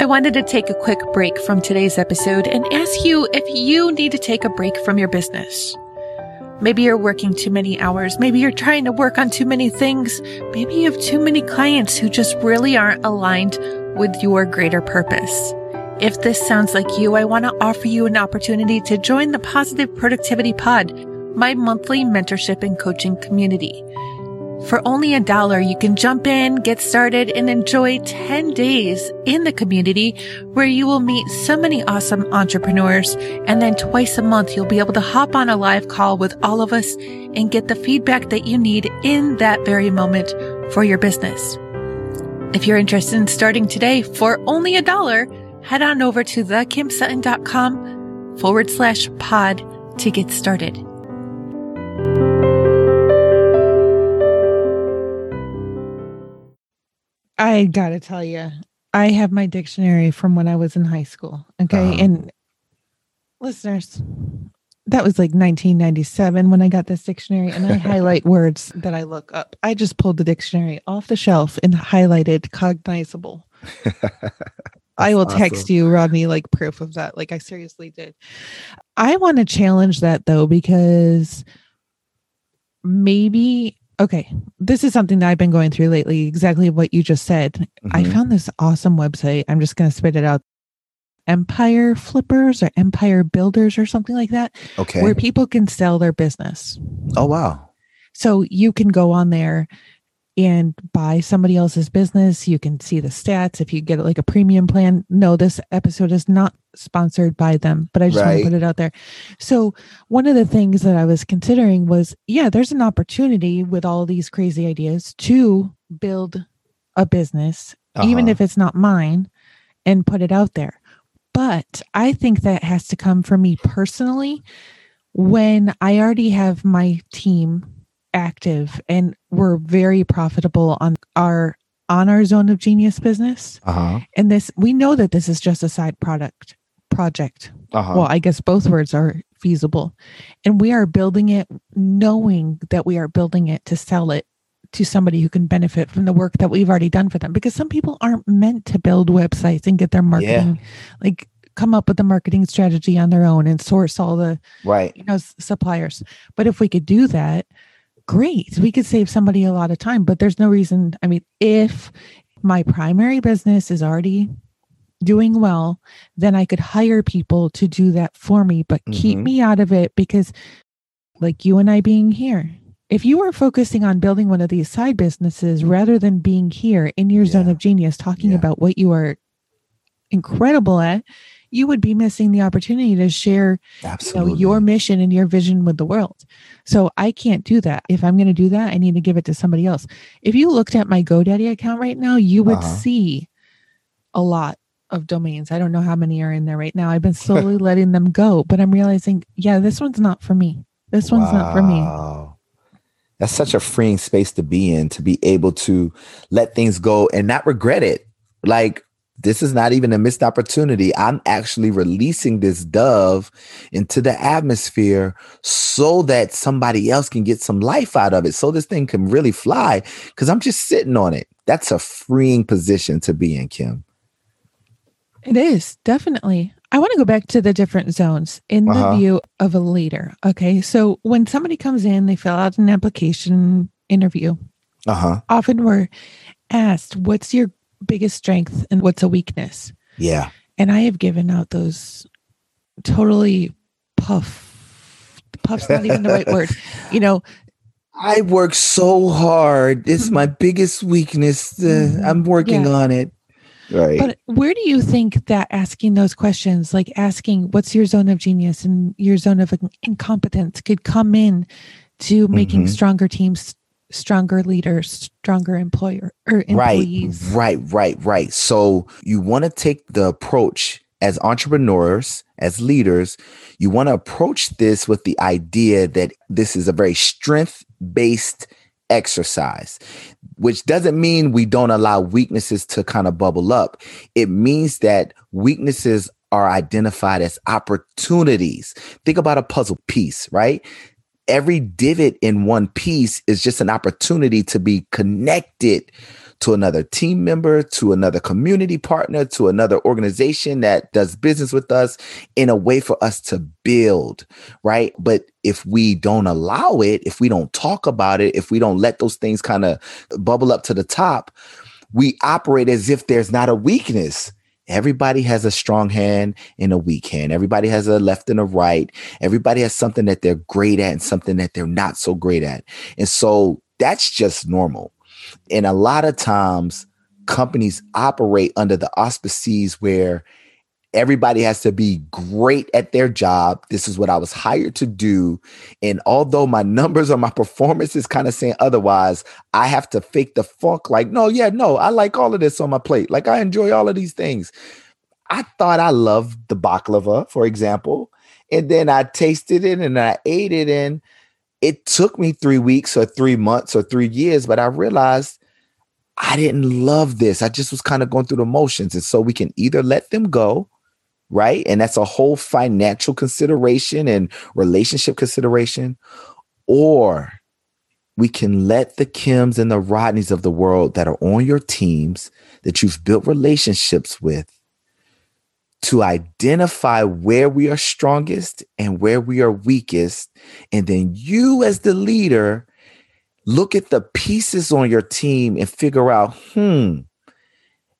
I wanted to take a quick break from today's episode and ask you if you need to take a break from your business. Maybe you're working too many hours. Maybe you're trying to work on too many things. Maybe you have too many clients who just really aren't aligned with your greater purpose. If this sounds like you, I want to offer you an opportunity to join the Positive Productivity Pod, my monthly mentorship and coaching community. For only a dollar, you can jump in, get started, and enjoy 10 days in the community where you will meet so many awesome entrepreneurs. And then twice a month, you'll be able to hop on a live call with all of us and get the feedback that you need in that very moment for your business. If you're interested in starting today for only a dollar, head on over to thekimsutton.com forward slash pod to get started. I gotta tell you, I have my dictionary from when I was in high school. Okay. Uh-huh. And listeners, that was like 1997 when I got this dictionary, and I highlight words that I look up. I just pulled the dictionary off the shelf and highlighted cognizable. I will awesome. text you, Rodney, like proof of that. Like I seriously did. I want to challenge that though, because maybe okay, this is something that I've been going through lately, exactly what you just said. Mm-hmm. I found this awesome website. I'm just gonna spit it out. Empire Flippers or Empire Builders or something like that. Okay. Where people can sell their business. Oh wow. So you can go on there and buy somebody else's business. You can see the stats if you get like a premium plan. No, this episode is not sponsored by them, but I just right. want to put it out there. So, one of the things that I was considering was yeah, there's an opportunity with all these crazy ideas to build a business, uh-huh. even if it's not mine, and put it out there. But I think that has to come from me personally when I already have my team active and we're very profitable on our on our zone of genius business. Uh-huh. And this we know that this is just a side product project. Uh-huh. Well, I guess both words are feasible. And we are building it knowing that we are building it to sell it to somebody who can benefit from the work that we've already done for them because some people aren't meant to build websites and get their marketing yeah. like come up with the marketing strategy on their own and source all the right you know suppliers but if we could do that great. We could save somebody a lot of time, but there's no reason. I mean, if my primary business is already doing well, then I could hire people to do that for me, but mm-hmm. keep me out of it because, like you and I being here, if you were focusing on building one of these side businesses rather than being here in your yeah. zone of genius, talking yeah. about what you are incredible at, you would be missing the opportunity to share you know, your mission and your vision with the world. So I can't do that. If I'm going to do that, I need to give it to somebody else. If you looked at my GoDaddy account right now, you would uh-huh. see a lot of domains. I don't know how many are in there right now. I've been slowly letting them go, but I'm realizing, yeah, this one's not for me. This one's wow. not for me. That's such a freeing space to be in, to be able to let things go and not regret it. Like, this is not even a missed opportunity. I'm actually releasing this dove into the atmosphere so that somebody else can get some life out of it, so this thing can really fly because I'm just sitting on it. That's a freeing position to be in, Kim. It is definitely. I want to go back to the different zones in the uh-huh. view of a leader. Okay. So when somebody comes in, they fill out an application interview. Uh-huh. Often we're asked, what's your biggest strength and what's a weakness? Yeah. And I have given out those totally puff. Puff's not even the right word. You know, I work so hard. It's my biggest weakness. Uh, mm-hmm. I'm working yeah. on it. Right. But where do you think that asking those questions, like asking what's your zone of genius and your zone of incompetence, could come in to making mm-hmm. stronger teams, stronger leaders, stronger employer or employees? Right, right, right, right. So you want to take the approach as entrepreneurs, as leaders, you want to approach this with the idea that this is a very strength based exercise which doesn't mean we don't allow weaknesses to kind of bubble up. It means that weaknesses are identified as opportunities. Think about a puzzle piece, right? Every divot in one piece is just an opportunity to be connected to another team member, to another community partner, to another organization that does business with us in a way for us to build, right? But if we don't allow it, if we don't talk about it, if we don't let those things kind of bubble up to the top, we operate as if there's not a weakness. Everybody has a strong hand and a weak hand. Everybody has a left and a right. Everybody has something that they're great at and something that they're not so great at. And so that's just normal. And a lot of times companies operate under the auspices where everybody has to be great at their job. This is what I was hired to do. And although my numbers or my performance is kind of saying otherwise, I have to fake the funk like, no, yeah, no, I like all of this on my plate. Like I enjoy all of these things. I thought I loved the baklava, for example. And then I tasted it and I ate it and it took me three weeks or three months or three years, but I realized I didn't love this. I just was kind of going through the motions. And so we can either let them go, right? And that's a whole financial consideration and relationship consideration, or we can let the Kims and the Rodneys of the world that are on your teams that you've built relationships with to identify where we are strongest and where we are weakest. And then you, as the leader, look at the pieces on your team and figure out, hmm,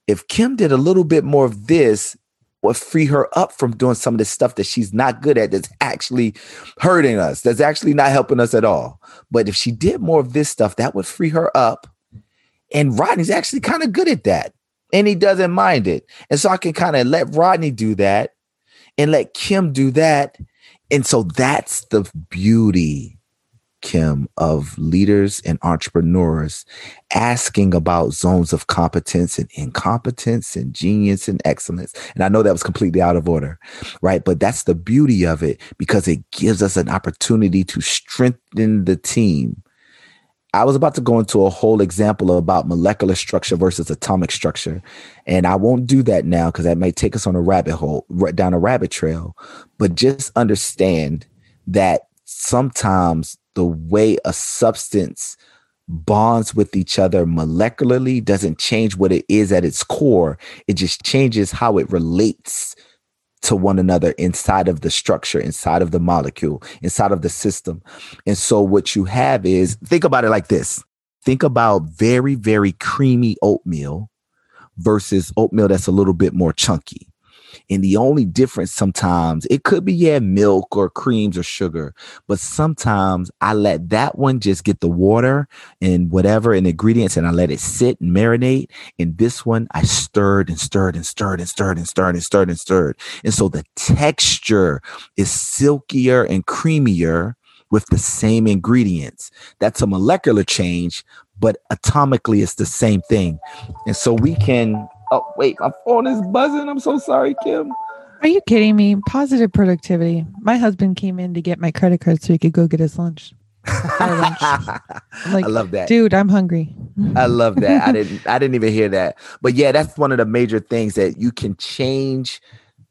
if Kim did a little bit more of this, would free her up from doing some of the stuff that she's not good at that's actually hurting us, that's actually not helping us at all. But if she did more of this stuff, that would free her up. And Rodney's actually kind of good at that and he doesn't mind it. And so I can kind of let Rodney do that and let Kim do that. And so that's the beauty, Kim, of leaders and entrepreneurs asking about zones of competence and incompetence and genius and excellence. And I know that was completely out of order, right? But that's the beauty of it because it gives us an opportunity to strengthen the team I was about to go into a whole example about molecular structure versus atomic structure. And I won't do that now because that may take us on a rabbit hole, right down a rabbit trail. But just understand that sometimes the way a substance bonds with each other molecularly doesn't change what it is at its core. It just changes how it relates to one another inside of the structure, inside of the molecule, inside of the system. And so what you have is think about it like this. Think about very, very creamy oatmeal versus oatmeal that's a little bit more chunky. And the only difference sometimes it could be, yeah, milk or creams or sugar, but sometimes I let that one just get the water and whatever and ingredients and I let it sit and marinate. And this one I stirred and stirred and stirred and stirred and stirred and stirred and stirred. And so the texture is silkier and creamier with the same ingredients. That's a molecular change, but atomically it's the same thing. And so we can Oh, wait, my phone is buzzing. I'm so sorry, Kim. Are you kidding me? Positive productivity. My husband came in to get my credit card so he could go get his lunch. lunch. Like, I love that. dude, I'm hungry. I love that. I didn't I didn't even hear that. But yeah, that's one of the major things that you can change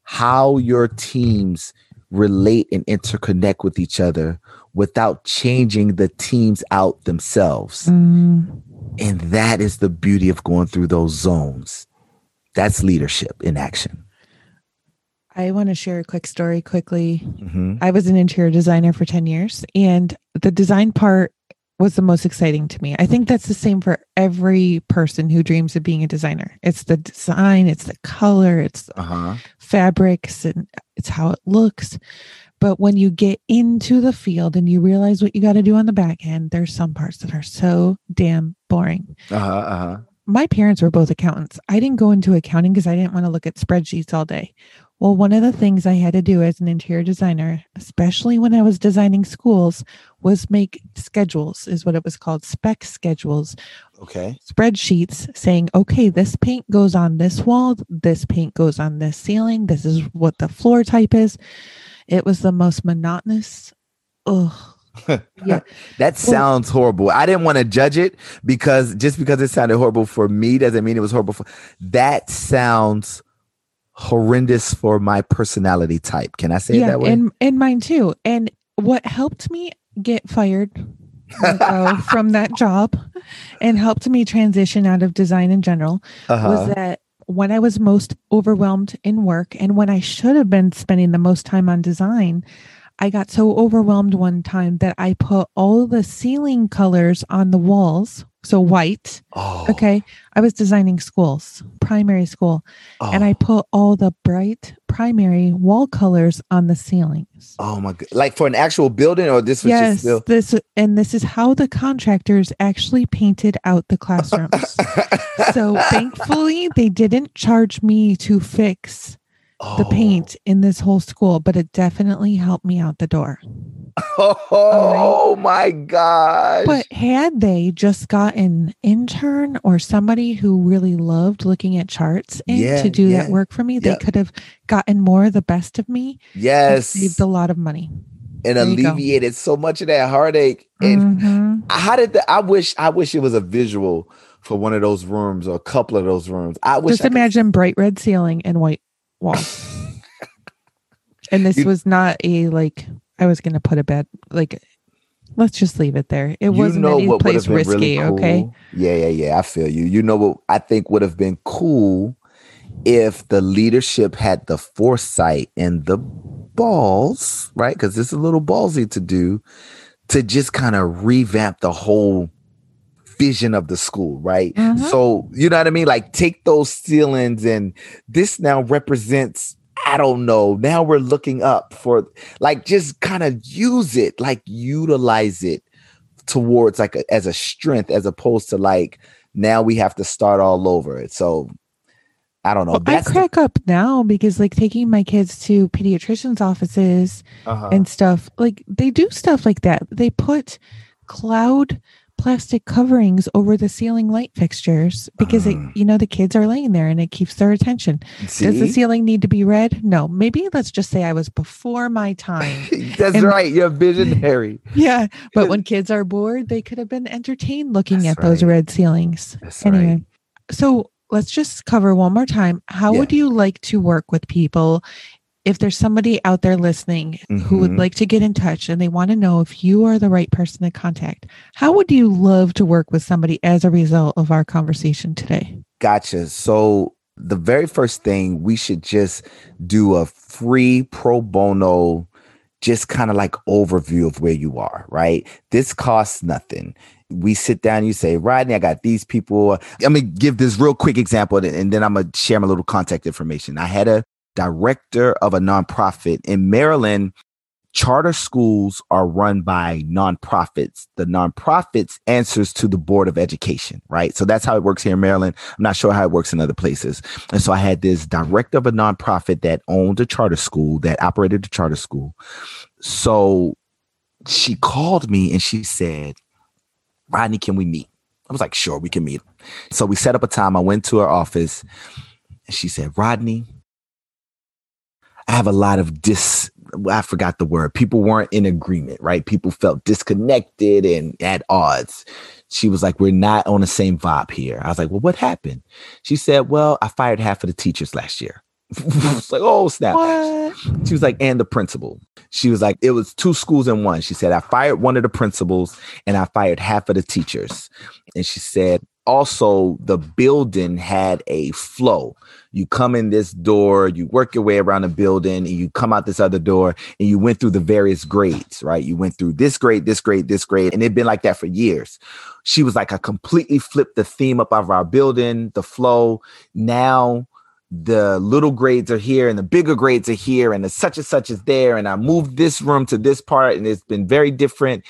how your teams relate and interconnect with each other without changing the teams out themselves. Mm, And that is the beauty of going through those zones. That's leadership in action. I want to share a quick story quickly. Mhm. I was an interior designer for 10 years, and the design part was the most exciting to me. I think that's the same for every person who dreams of being a designer. It's the design, it's the color, it's the Uh-huh. fabrics, and it's how it looks. But when you get into the field and you realize what you got to do on the back end, there's some parts that are so damn boring. Uh-huh. Uh-huh. My parents were both accountants. I didn't go into accounting because I didn't want to look at spreadsheets all day. Well, one of the things I had to do as an interior designer, especially when I was designing schools, was make schedules, is what it was called spec schedules, Okay. spreadsheets saying, okay, this paint goes on this wall, this paint goes on this ceiling, this is what the floor type is. It was the most monotonous. Ugh. Yeah. That sounds horrible. I didn't want to judge it because just because it sounded horrible for me doesn't mean it was horrible for that sounds horrendous for my personality type. Can I say it that way? and and mine too. And what helped me get fired go from that job and helped me transition out of design in general uh-huh. was that when I was most overwhelmed in work and when I should have been spending the most time on design, I got so overwhelmed one time that I put all the ceiling colors on the walls. So white. oh, Okay. I was designing schools, primary school, and oh, I put all the bright primary wall colors on the ceilings. oh my god. Like for an actual building or this was just Yes, still this and this is how the contractors actually painted out the classrooms. so thankfully, they didn't charge me to fix the Oh. paint in this whole school, but it definitely helped me out the door. Oh, my gosh. But had they just got an intern or somebody who really loved looking at charts in Yeah, to do yeah, that work for me, they could have gotten more of the best of me and yes. saved a lot of money. and there alleviated so much of that heartache. And Mhm. how did the, I wish I wish it was a visual for one of those rooms or a couple of those rooms. I wish Just I could- imagine bright red ceiling and white walls. and this You- was not a like I was to put a bed like let's just leave it there. It wasn't know any place risky, really cool. okay? Yeah, yeah, yeah. I feel you. You know what I think would have been cool if the leadership had the foresight and the balls, right? Because it's a little ballsy to do, to just kind of revamp the whole vision of the school, right? Mhm. So you know what I mean? Like take those ceilings and this now represents. I don't know. Now we're looking up for like just kind of use it, like utilize it towards like a, as a strength as opposed to like now we have to start all over. So I don't know. Well, I That's the- crack up now because like taking my kids to pediatricians offices uh-huh. and stuff, like they do stuff like that. They put cloud plastic coverings over the ceiling light fixtures because it, Ah. you know the kids are laying there and it keeps their attention. Does the ceiling need to be red? No. Maybe let's just say I was before my time. That's And- right. You're visionary. yeah. But when kids are bored, they could have been entertained looking That's at those red ceilings. That's Anyway, right. so let's just cover one more time. How Yeah. would you like to work with people? If there's somebody out there listening who would Mhm. like to get in touch and they want to know if you are the right person to contact, how would you love to work with somebody as a result of our conversation today? Gotcha. So the very first thing we should just do a free pro bono, just kind of like overview of where you are, right? This costs nothing. We sit down, you say, Rodney, I got these people. Let me give this real quick example and- and then I'm gonna share my little contact information. I had a director of a nonprofit in Maryland. Charter schools are run by nonprofits. The nonprofits answers to the Board of Education, right? So that's how it works here in Maryland. I'm not sure how it works in other places. And so I had this director of a nonprofit that owned a charter school, that operated a charter school. So she called me and she said, Rodney, can we meet? I was like, sure, we can meet. So we set up a time. I went to her office and she said, Rodney, I have a lot of dis I forgot the word. People weren't in agreement, right? People felt disconnected and at odds. She was like, We're not on the same vibe here. I was like, Well, what happened? She said, Well, I fired half of the teachers last year. it's like, oh snap. What? She was like, and the principal. She was like, it was two schools in one. She said, I fired one of the principals and I fired half of the teachers. And she said, also the building had a flow. You come in this door, you work your way around the building, and you come out this other door, and you went through the various grades, right? You went through this grade, this grade, this grade, and it'd been like that for years. She was like, I completely flipped the theme up of our building, the flow. Now the little grades are here and the bigger grades are here and the such and such is there and i moved this room to this part and it's been very different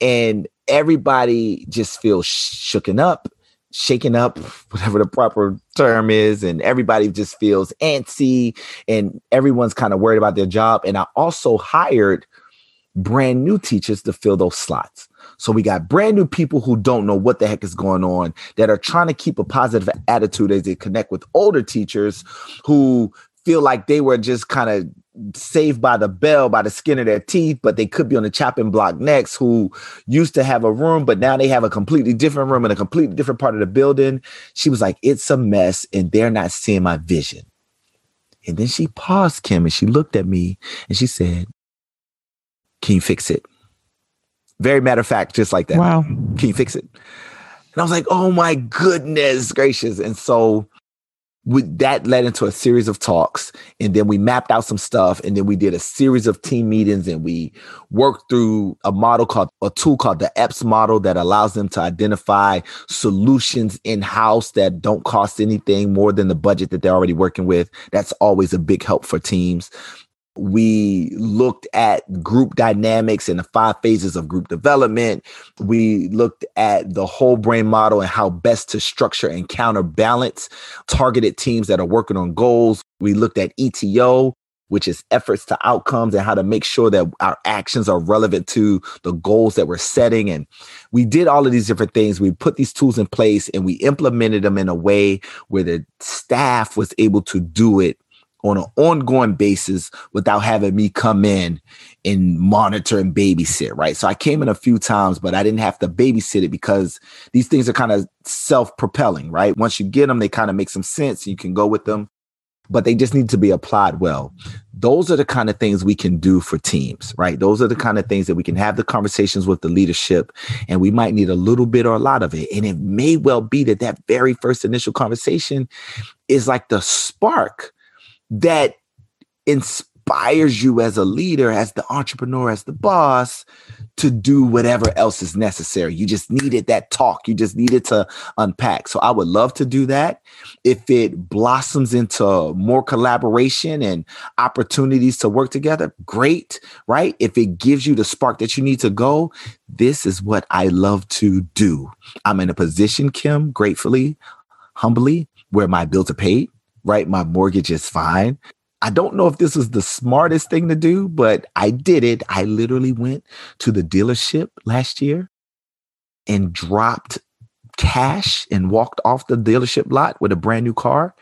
and everybody just feels shooken up shaken up whatever the proper term is and everybody just feels antsy and everyone's kind of worried about their job. And i also hired brand new teachers to fill those slots. So we got brand new people who don't know what the heck is going on that are trying to keep a positive attitude as they connect with older teachers who feel like they were just kind of saved by the bell by the skin of their teeth but they could be on the chopping block next who used to have a room but now they have a completely different room in a completely different part of the building she was like it's a mess and they're not seeing my vision and then she paused kim and she looked at me and she said can you fix it very matter of fact, just like that. Wow. Can you fix it? And I was like, oh my goodness gracious. And so we, that led into a series of talks. And then we mapped out some stuff. And then we did a series of team meetings and we worked through a model called a tool called the EPS model that allows them to identify solutions in house that don't cost anything more than the budget that they're already working with. That's always a big help for teams. We looked at group dynamics and the five phases of group development. We looked at the whole brain model and how best to structure and counterbalance targeted teams that are working on goals. We looked at ETO, which is efforts to outcomes and how to make sure that our actions are relevant to the goals that we're setting. And we did all of these different things. We put these tools in place and we implemented them in a way where the staff was able to do it on an ongoing basis without having me come in and monitor and babysit, right? So I came in a few times, but I didn't have to babysit it because these things are kind of self propelling, right? Once you get them, they kind of make some sense. You can go with them, but they just need to be applied well. Those are the kind of things we can do for teams, right? Those are the kind of things that we can have the conversations with the leadership, and we might need a little bit or a lot of it. And it may well be that that very first initial conversation is like the spark that inspires you as a leader, as the entrepreneur, as the boss to do whatever else is necessary. You just needed that talk. You just needed to unpack. So I would love to do that. If it blossoms into more collaboration and opportunities to work together, great, right? If it gives you the spark that you need to go, this is what I love to do. I'm in a position, Kim, gratefully, humbly, where my bills are paid right? My mortgage is fine. I don't know if this was the smartest thing to do, but I did it. I literally went to the dealership last year and dropped cash and walked off the dealership lot with a brand new car.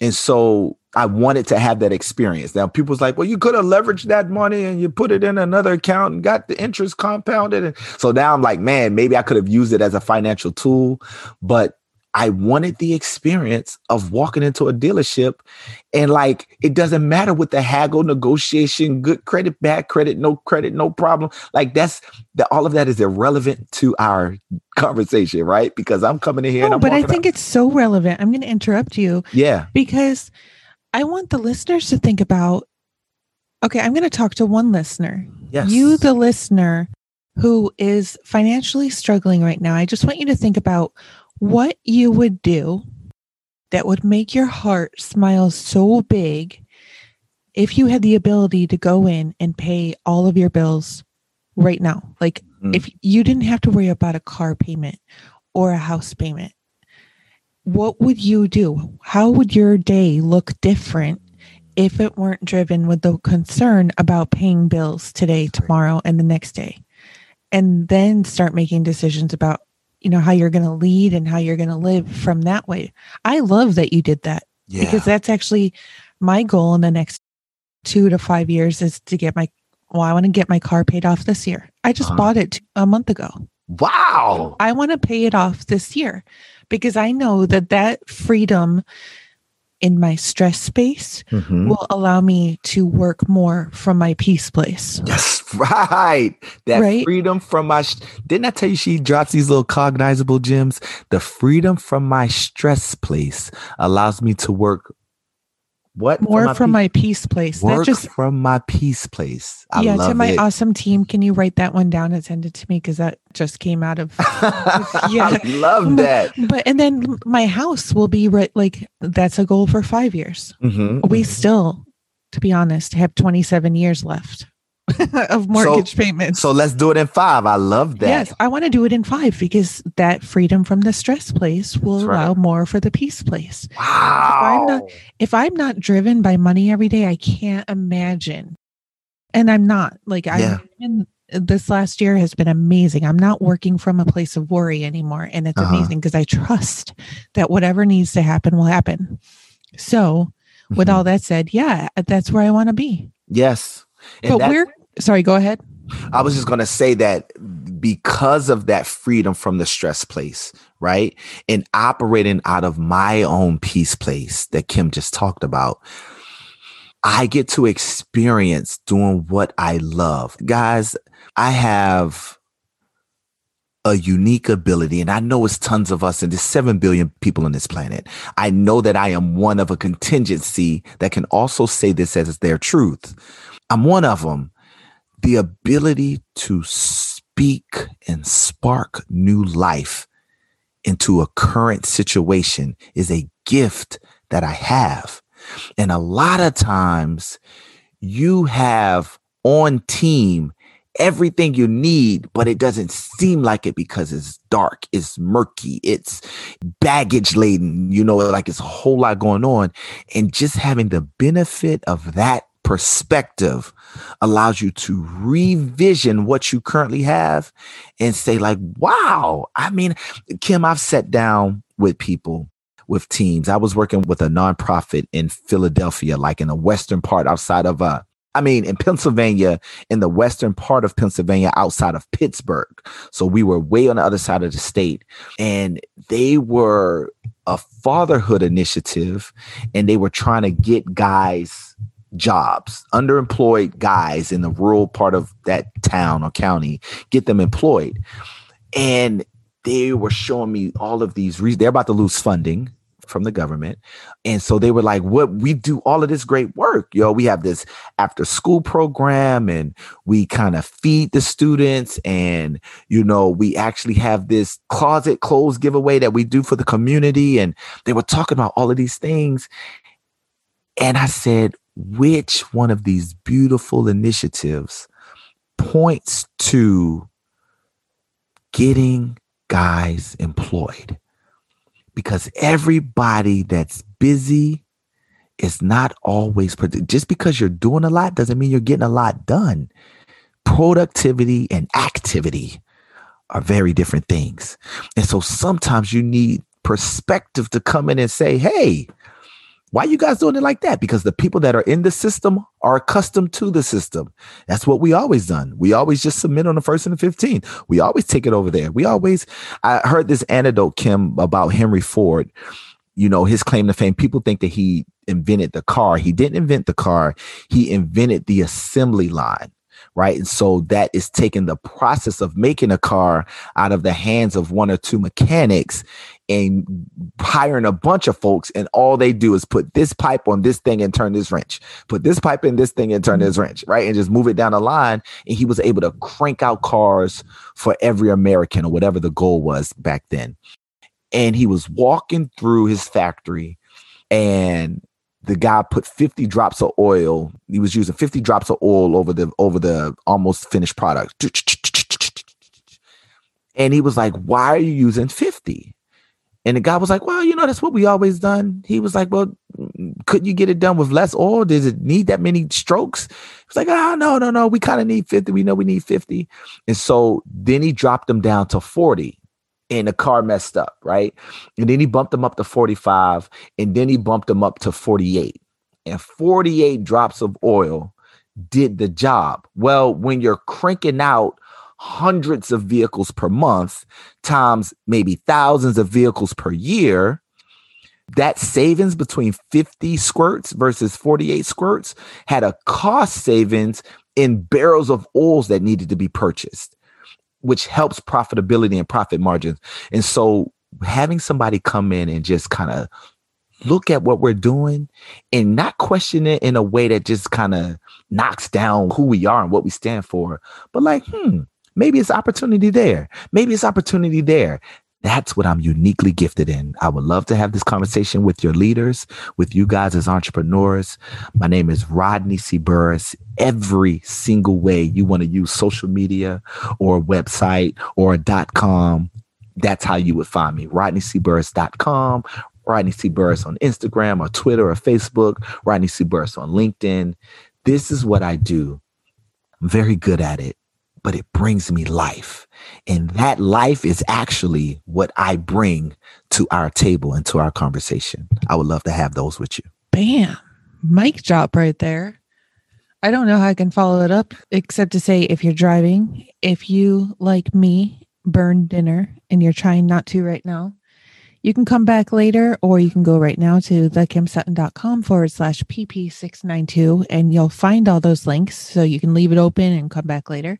And so I wanted to have that experience. Now people's like, well, you could have leveraged that money and you put it in another account and got the interest compounded. And so now I'm like, man, maybe I could have used it as a financial tool, but I wanted the experience of walking into a dealership and like it doesn't matter what the haggle negotiation, good credit, bad credit, no credit, no problem. Like that's that all of that is irrelevant to our conversation, right? Because I'm coming in here. No, but I think out. it's so relevant. I'm going to interrupt you. Yeah. Because I want the listeners to think about okay, I'm going to talk to one listener. Yes. You, the listener who is financially struggling right now. I just want you to think about what you would do that would make your heart smile so big if you had the ability to go in and pay all of your bills right now. Like mm. if you didn't have to worry about a car payment or a house payment, what would you do? How would your day look different if it weren't driven with the concern about paying bills today, tomorrow, and the next day? And then start making decisions about you know how you're going to lead and how you're going to live from that way i love that you did that yeah. because that's actually my goal in the next two to five years is to get my, well, I want to get my car paid off this year. I just Uh-huh. bought it a month ago. Wow. I want to pay it off this year because I know that that freedom in my stress space Mhm. will allow me to work more from my peace place. Yes, right. That Right? freedom from my. sh- Didn't I tell you she drops these little cognizable gems? The freedom from my stress place allows me to work. What More from pe- my peace place. Work just from my peace place. I yeah, to my it. awesome team. Can you write that one down and send it to me? Because that just came out of Yeah. I love that. but and then my house will be right like that's a goal for five years. Mhm. We still, to be honest, have 27 years left of mortgage payments. So let's do it in five. I love that. Yes, I want to do it in five because that freedom from the stress place will right. allow more for the peace place. Wow. not- If I'm not driven by money every day, I can't imagine. And I'm not like I Yeah. this last year has been amazing. I'm not working from a place of worry anymore. And it's Uh-huh. amazing because I trust that whatever needs to happen will happen. So with Mhm. all that said, yeah, that's where I want to be. yes. And but we're sorry, go ahead. I was just going to say that because of that freedom from the stress place, right? And operating out of my own peace place that Kim just talked about, I get to experience doing what I love. Guys, I have a unique ability, and I know it's tons of us, and there's 7 billion people on this planet. I know that I am one of a contingency that can also say this as their truth. I'm one of them the ability to speak and spark new life into a current situation is a gift that I have. And a lot of times you have on team everything you need, but it doesn't seem like it because it's dark, it's murky, it's baggage laden, you know, like it's a whole lot going on. And just having the benefit of that perspective allows you to revision what you currently have and say like wow i mean kim i've sat down with people with teams i was working with a nonprofit in philadelphia like in the western part outside of uh I mean, in Pennsylvania, in the western part of Pennsylvania, outside of Pittsburgh. So we were way on the other side of the state. And they were a fatherhood initiative, and they were trying to get guys jobs, underemployed guys in the rural part of that town or county, get them employed. And they were showing me all of these reasons. They're about to lose funding from the government. And so they were like, what we do all of this great work. Yo, we have this after school program and we kind of feed the students. And, you know, we actually have this closet clothes giveaway that we do for the community. And they were talking about all of these things. And I said, which one of these beautiful initiatives points to getting guys employed? Because everybody that's busy is not always just because you're doing a lot doesn't mean you're getting a lot done. Productivity and activity are very different things. And so sometimes you need perspective to come in and say, hey, why you guys doing it like that? Because the people that are in the system are accustomed to the system. That's what we always done. We always just submit on the first and the 15th. We always take it over there. We always, I heard this anecdote, Kim, about Henry Ford. You know, his claim to fame, people think that he invented the car. He didn't invent the car, he invented the assembly line right? And so that is taking the process of making a car out of the hands of one or two mechanics and hiring a bunch of folks, and all they do is put this pipe on this thing and turn this wrench, put this pipe in this thing and turn this wrench, right? And just move it down the line. And he was able to crank out cars for every American or whatever the goal was back then. And he was walking through his factory and the guy put 50 drops of oil. He was using 50 drops of oil over the over the almost finished product. And he was like, "Why are you using 50?" And the guy was like, "Well, you know, that's what we always done." He was like, "Well, couldn't you get it done with less oil? Does it need that many strokes?" It's like, "Ah, oh, no, no, no. We kind of need 50. We know we need 50." And so then he dropped them down to 40 and the car messed up, right? And then he bumped them up to 45 and then he bumped them up to 48. and 48 drops of oil did the job. Well, when you're cranking out hundreds of vehicles per month times maybe thousands of vehicles per year, that savings between 50 squirts versus 48 squirts had a cost savings in barrels of oils that needed to be purchased, which helps profitability and profit margins. And so having somebody come in and just kind of look at what we're doing and not question it in a way that just kind of knocks down who we are and what we stand for, but like, hmm, maybe it's opportunity there. Maybe it's opportunity there. That's what I'm uniquely gifted in. I would love to have this conversation with your leaders, with you guys as entrepreneurs. My name is Rodney C. Burris. Every single way you want to use social media or a website or a dot com, that's how you would find me. Rodney C. RodneyCBurris.com, Rodney C. Burris on Instagram or Twitter or Facebook, Rodney C. Burris on LinkedIn. This is what I do. I'm very good at it, but it brings me life. And that life is actually what I bring to our table and to our conversation. I would love to have those with you. Bam. Mic drop right there. I don't know how I can follow it up except to say if you're driving, if you, like me, burn dinner and you're trying not to right now, you can come back later or you can go right now to thekimsutton.com forward slash pp692 and you'll find all those links so you can leave it open and come back later.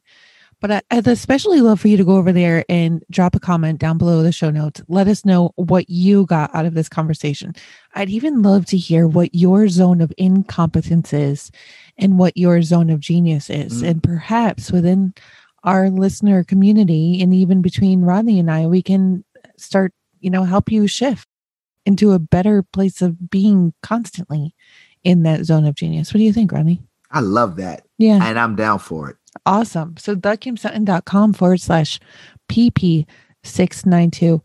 But I, would especially love for you to go over there and drop a comment down below the show notes. Let us know what you got out of this conversation. I'd even love to hear what your zone of incompetence is and what your zone of genius is. Mm. And perhaps within our listener community and even between Rodney and I, we can start, you know, help you shift into a better place of being constantly in that zone of genius. What do you think, Rodney? I love that. Yeah. And I'm down for it. Awesome. So thekimsutton.com forward slash PP 692.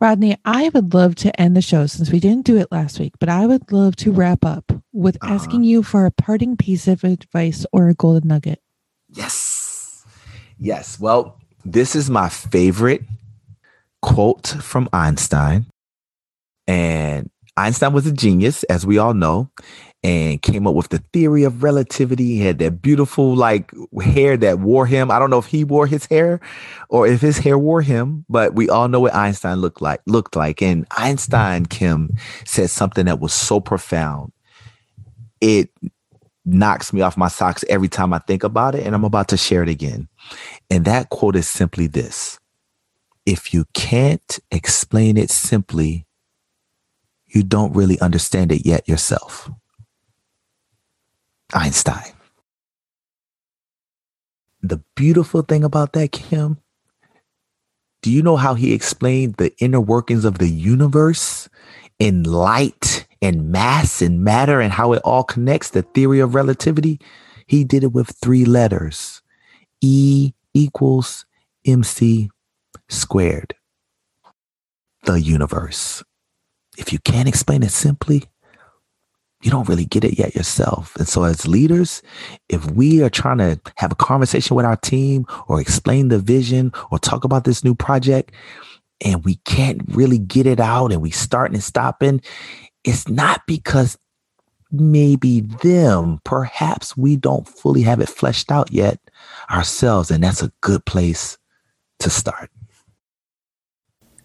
Rodney, I would love to end the show since we didn't do it last week, but I would love to wrap up with uh-huh. asking you for a parting piece of advice or a golden nugget. Yes. Yes. Well, this is my favorite quote from Einstein. And Einstein was a genius, as we all know and came up with the theory of relativity. He had that beautiful like hair that wore him. I don't know if he wore his hair or if his hair wore him, but we all know what Einstein looked like looked like. And Einstein Kim said something that was so profound. It knocks me off my socks every time I think about it, and I'm about to share it again. And that quote is simply this. If you can't explain it simply, you don't really understand it yet yourself. Einstein. The beautiful thing about that, Kim, do you know how he explained the inner workings of the universe in light and mass and matter and how it all connects, the theory of relativity? He did it with three letters E equals MC squared. The universe. If you can't explain it simply, you don't really get it yet yourself. And so, as leaders, if we are trying to have a conversation with our team or explain the vision or talk about this new project and we can't really get it out and we starting and stopping, it's not because maybe them, perhaps we don't fully have it fleshed out yet ourselves. And that's a good place to start.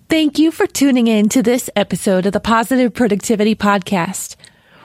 Thank you for tuning in to this episode of the Positive Productivity Podcast.